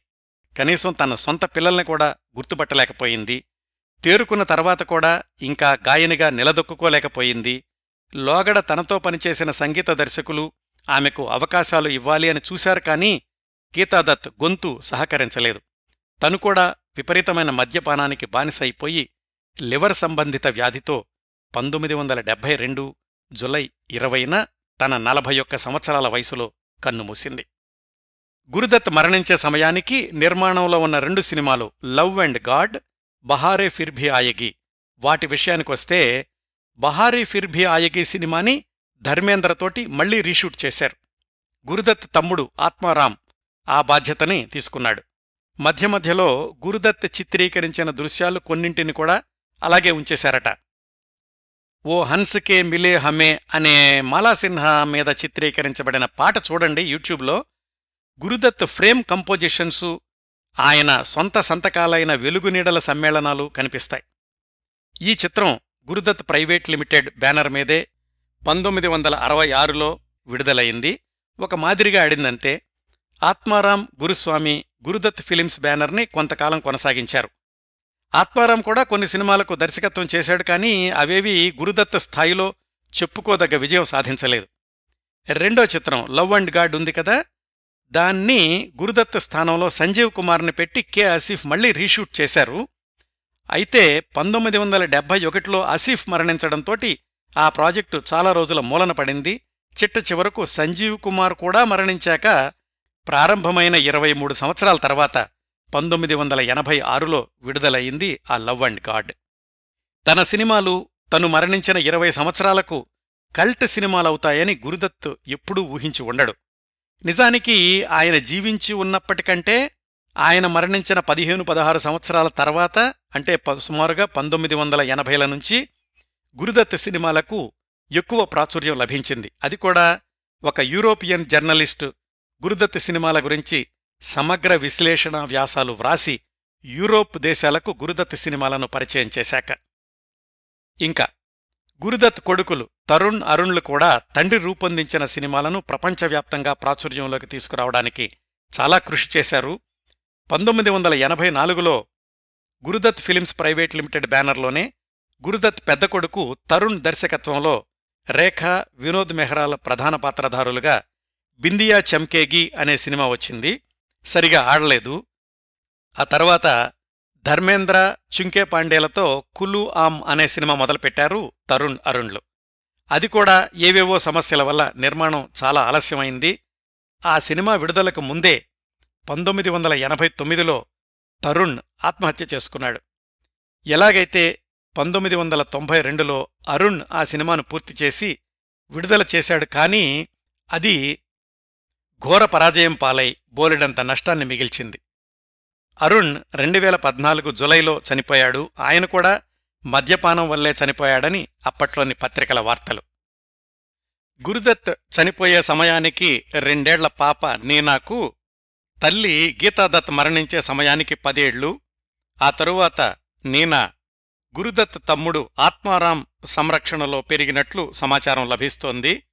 కనీసం తన సొంత పిల్లల్ని కూడా గుర్తుపట్టలేకపోయింది. తేరుకున్న తర్వాత కూడా ఇంకా గాయనిగా నిలదొక్కుకోలేకపోయింది. లోగడ తనతో పనిచేసిన సంగీత దర్శకులు ఆమెకు అవకాశాలు ఇవ్వాలి అని చూశారు కానీ గీతాదత్ గొంతు సహకరించలేదు. తను కూడా విపరీతమైన మద్యపానానికి బానిసైపోయి లివర్ సంబంధిత వ్యాధితో పంతొమ్మిది వందల డెబ్బై రెండు జులై ఇరవైన తన నలభై ఒక్క సంవత్సరాల వయసులో కన్నుమూసింది గురుదత్ మరణించే సమయానికి నిర్మాణంలో ఉన్న రెండు సినిమాలు love and God Bahare Phir Bhi Aayegi. వాటి విషయానికొస్తే బహారే ఫిర్భి ఆయగి సినిమాని ధర్మేంద్రతోటి మళ్ళీ రీషూట్ చేశారు. గురుదత్ తమ్ముడు ఆత్మారాం ఆ బాధ్యతని తీసుకున్నాడు. మధ్య మధ్యలో గురుదత్ చిత్రీకరించిన దృశ్యాలు కొన్నింటిని కూడా అలాగే ఉంచేశారట. ఓ హన్స్కే మిలే హమే అనే మాలా సిన్హా మీద చిత్రీకరించబడిన పాట చూడండి యూట్యూబ్లో. గురుదత్ ఫ్రేమ్ కంపోజిషన్సు ఆయన సొంత సంతకాలైన వెలుగునీడల సమ్మేళనాలు కనిపిస్తాయి. ఈ చిత్రం గురుదత్ ప్రైవేట్ లిమిటెడ్ బ్యానర్ మీదే పంతొమ్మిది వందల అరవై ఆరులో విడుదలయింది ఒక మాదిరిగా ఆడిందంతే. ఆత్మారాం గురుస్వామి గురుదత్ ఫిలిమ్స్ బ్యానర్ని కొంతకాలం కొనసాగించారు. ఆత్మారాం కూడా కొన్ని సినిమాలకు దర్శకత్వం చేశాడు కానీ అవేవి గురుదత్ స్థాయిలో చెప్పుకోదగ్గ విజయం సాధించలేదు. రెండో చిత్రం లవ్ అండ్ గాడ్ ఉంది కదా? దాన్ని గురుదత్ స్థానంలో సంజీవ్ కుమార్ని పెట్టి కె ఆసిఫ్ మళ్ళీ రీషూట్ చేశారు. అయితే పంతొమ్మిది వందల డెబ్బై ఒకటిలో ఆసిఫ్ మరణించడంతోటి ఆ ప్రాజెక్టు చాలా రోజుల మూలన పడింది. చిట్ట చివరకు సంజీవ్ కుమార్ కూడా మరణించాక ప్రారంభమైన ఇరవై మూడు సంవత్సరాల తర్వాత పంతొమ్మిది వందల ఎనభై ఆరులో విడుదలయింది ఆ లవ్ అండ్ గాడ్. తన సినిమాలు తను మరణించిన ఇరవై సంవత్సరాలకు కల్ట్ సినిమాలవుతాయని గురుదత్ ఎప్పుడూ ఊహించి ఉండడు. నిజానికి ఆయన జీవించి ఉన్నప్పటికంటే ఆయన మరణించిన పదిహేను పదహారు సంవత్సరాల తర్వాత అంటే సుమారుగా పంతొమ్మిది వందల ఎనభైల నుంచి గురుదత్ సినిమాలకు ఎక్కువ ప్రాచుర్యం లభించింది. అది కూడా ఒక యూరోపియన్ జర్నలిస్టు గురుదత్ సినిమాల గురించి సమగ్ర విశ్లేషణ వ్యాసాలు వ్రాసి యూరోప్ దేశాలకు గురుదత్ సినిమాలను పరిచయం చేశాక. ఇంకా గురుదత్ కొడుకులు తరుణ్ అరుణ్లు కూడా తండ్రి రూపొందించిన సినిమాలను ప్రపంచవ్యాప్తంగా ప్రాచుర్యంలోకి తీసుకురావడానికి చాలా కృషి చేశారు. పంతొమ్మిది వందల ఎనభై నాలుగులో గురుదత్ ఫిలిమ్స్ ప్రైవేట్ లిమిటెడ్ బ్యానర్లోనే గురుదత్ పెద్ద కొడుకు తరుణ్ దర్శకత్వంలో రేఖ వినోద్ మెహ్రాల ప్రధాన పాత్రధారులుగా బిందియా చమ్కేగి అనే సినిమా వచ్చింది. సరిగా ఆడలేదు. ఆ తర్వాత ధర్మేంద్ర చుంకే పాండేలతో కులు ఆమ్ అనే సినిమా మొదలుపెట్టారు తరుణ్ అరుణ్లు. అది కూడా ఏవేవో సమస్యల వల్ల నిర్మాణం చాలా ఆలస్యమైంది. ఆ సినిమా విడుదలకు ముందే పంతొమ్మిది వందల ఎనభై తొమ్మిదిలో తరుణ్ ఆత్మహత్య చేసుకున్నాడు. ఎలాగైతే పంతొమ్మిది వందల తొంభై రెండులో అరుణ్ ఆ సినిమాను పూర్తి చేసి విడుదల చేశాడు కానీ అది ఘోర పరాజయం పాలై బోలెడంత నష్టాన్ని మిగిల్చింది. అరుణ్ రెండు వేల పద్నాలుగు జులైలో చనిపోయాడు. ఆయన కూడా మద్యపానం వల్లే చనిపోయాడని అప్పట్లోని పత్రికల వార్తలు. గురుదత్ చనిపోయే సమయానికి రెండేళ్ళ పాప నీనాకు తల్లి గీతాదత్ మరణించే సమయానికి పదేళ్ళు. ఆ తరువాత నీనా గురుదత్ తమ్ముడు ఆత్మారాం సంరక్షణలో పెరిగినట్లు సమాచారం లభిస్తోంది.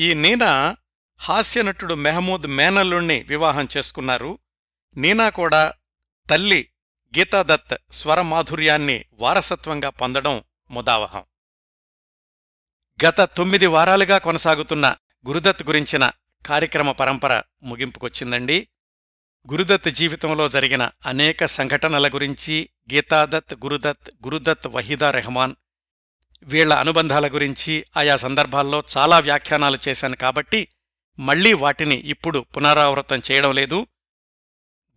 ఈ నీనా హాస్యనటుడు మెహమూద్ మేనల్లుణ్ణి వివాహం చేసుకున్నారు. నీనా కూడా తల్లి గీతాదత్ స్వరమాధుర్యాన్ని వారసత్వంగా పొందడం ముదావహం. గత తొమ్మిది వారాలుగా కొనసాగుతున్న గురుదత్ గురించిన కార్యక్రమ పరంపర ముగింపుకొచ్చిందండి. గురుదత్ జీవితంలో జరిగిన అనేక సంఘటనల గురించి గీతాదత్ గురుదత్ గురుదత్ వహీదా రెహమాన్ వీళ్ళ అనుబంధాల గురించి ఆయా సందర్భాల్లో చాలా వ్యాఖ్యానాలు చేశాను కాబట్టి మళ్ళీ వాటిని ఇప్పుడు పునరావృతం చేయడం లేదు.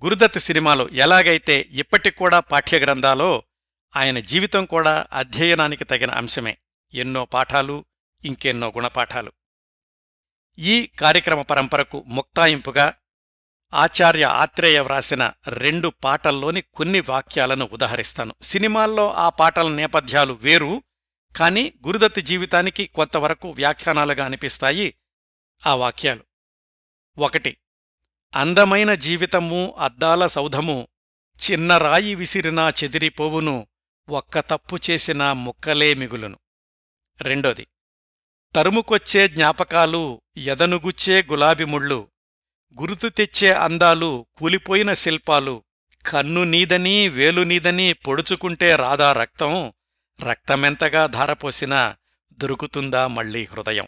గురుదత్ సినిమాలు ఎలాగైతే ఇప్పటికూడా పాఠ్యగ్రంథాలో ఆయన జీవితం కూడా అధ్యయనానికి తగిన అంశమే. ఎన్నో పాఠాలు ఇంకెన్నో గుణపాఠాలు. ఈ కార్యక్రమ పరంపరకు ముక్తాయింపుగా ఆచార్య ఆత్రేయ వ్రాసిన రెండు పాటల్లోని కొన్ని వాక్యాలను ఉదహరిస్తాను. సినిమాల్లో ఆ పాటల నేపథ్యాలు వేరు కాని గురుదత్తి జీవితానికి కొంతవరకు వ్యాఖ్యానాలుగా అనిపిస్తాయి. ఆ వాక్యాలు. ఒకటి అందమైన జీవితము అద్దాల సౌధము చిన్న రాయి విసిరినా చెదిరిపోవును ఒక్క తప్పు చేసినా ముక్కలే మిగులును. రెండోది తరుముకొచ్చే జ్ఞాపకాలు ఎదనుగుచ్చే గులాబిముళ్ళు గుర్తు తెచ్చే అందాలు కూలిపోయిన శిల్పాలు కన్ను నీదని వేలు నీదని పొడుచుకుంటే రాదా రక్తం రక్తమెంతగా ధారపోసినా దొరుకుతుందా మళ్ళీ హృదయం?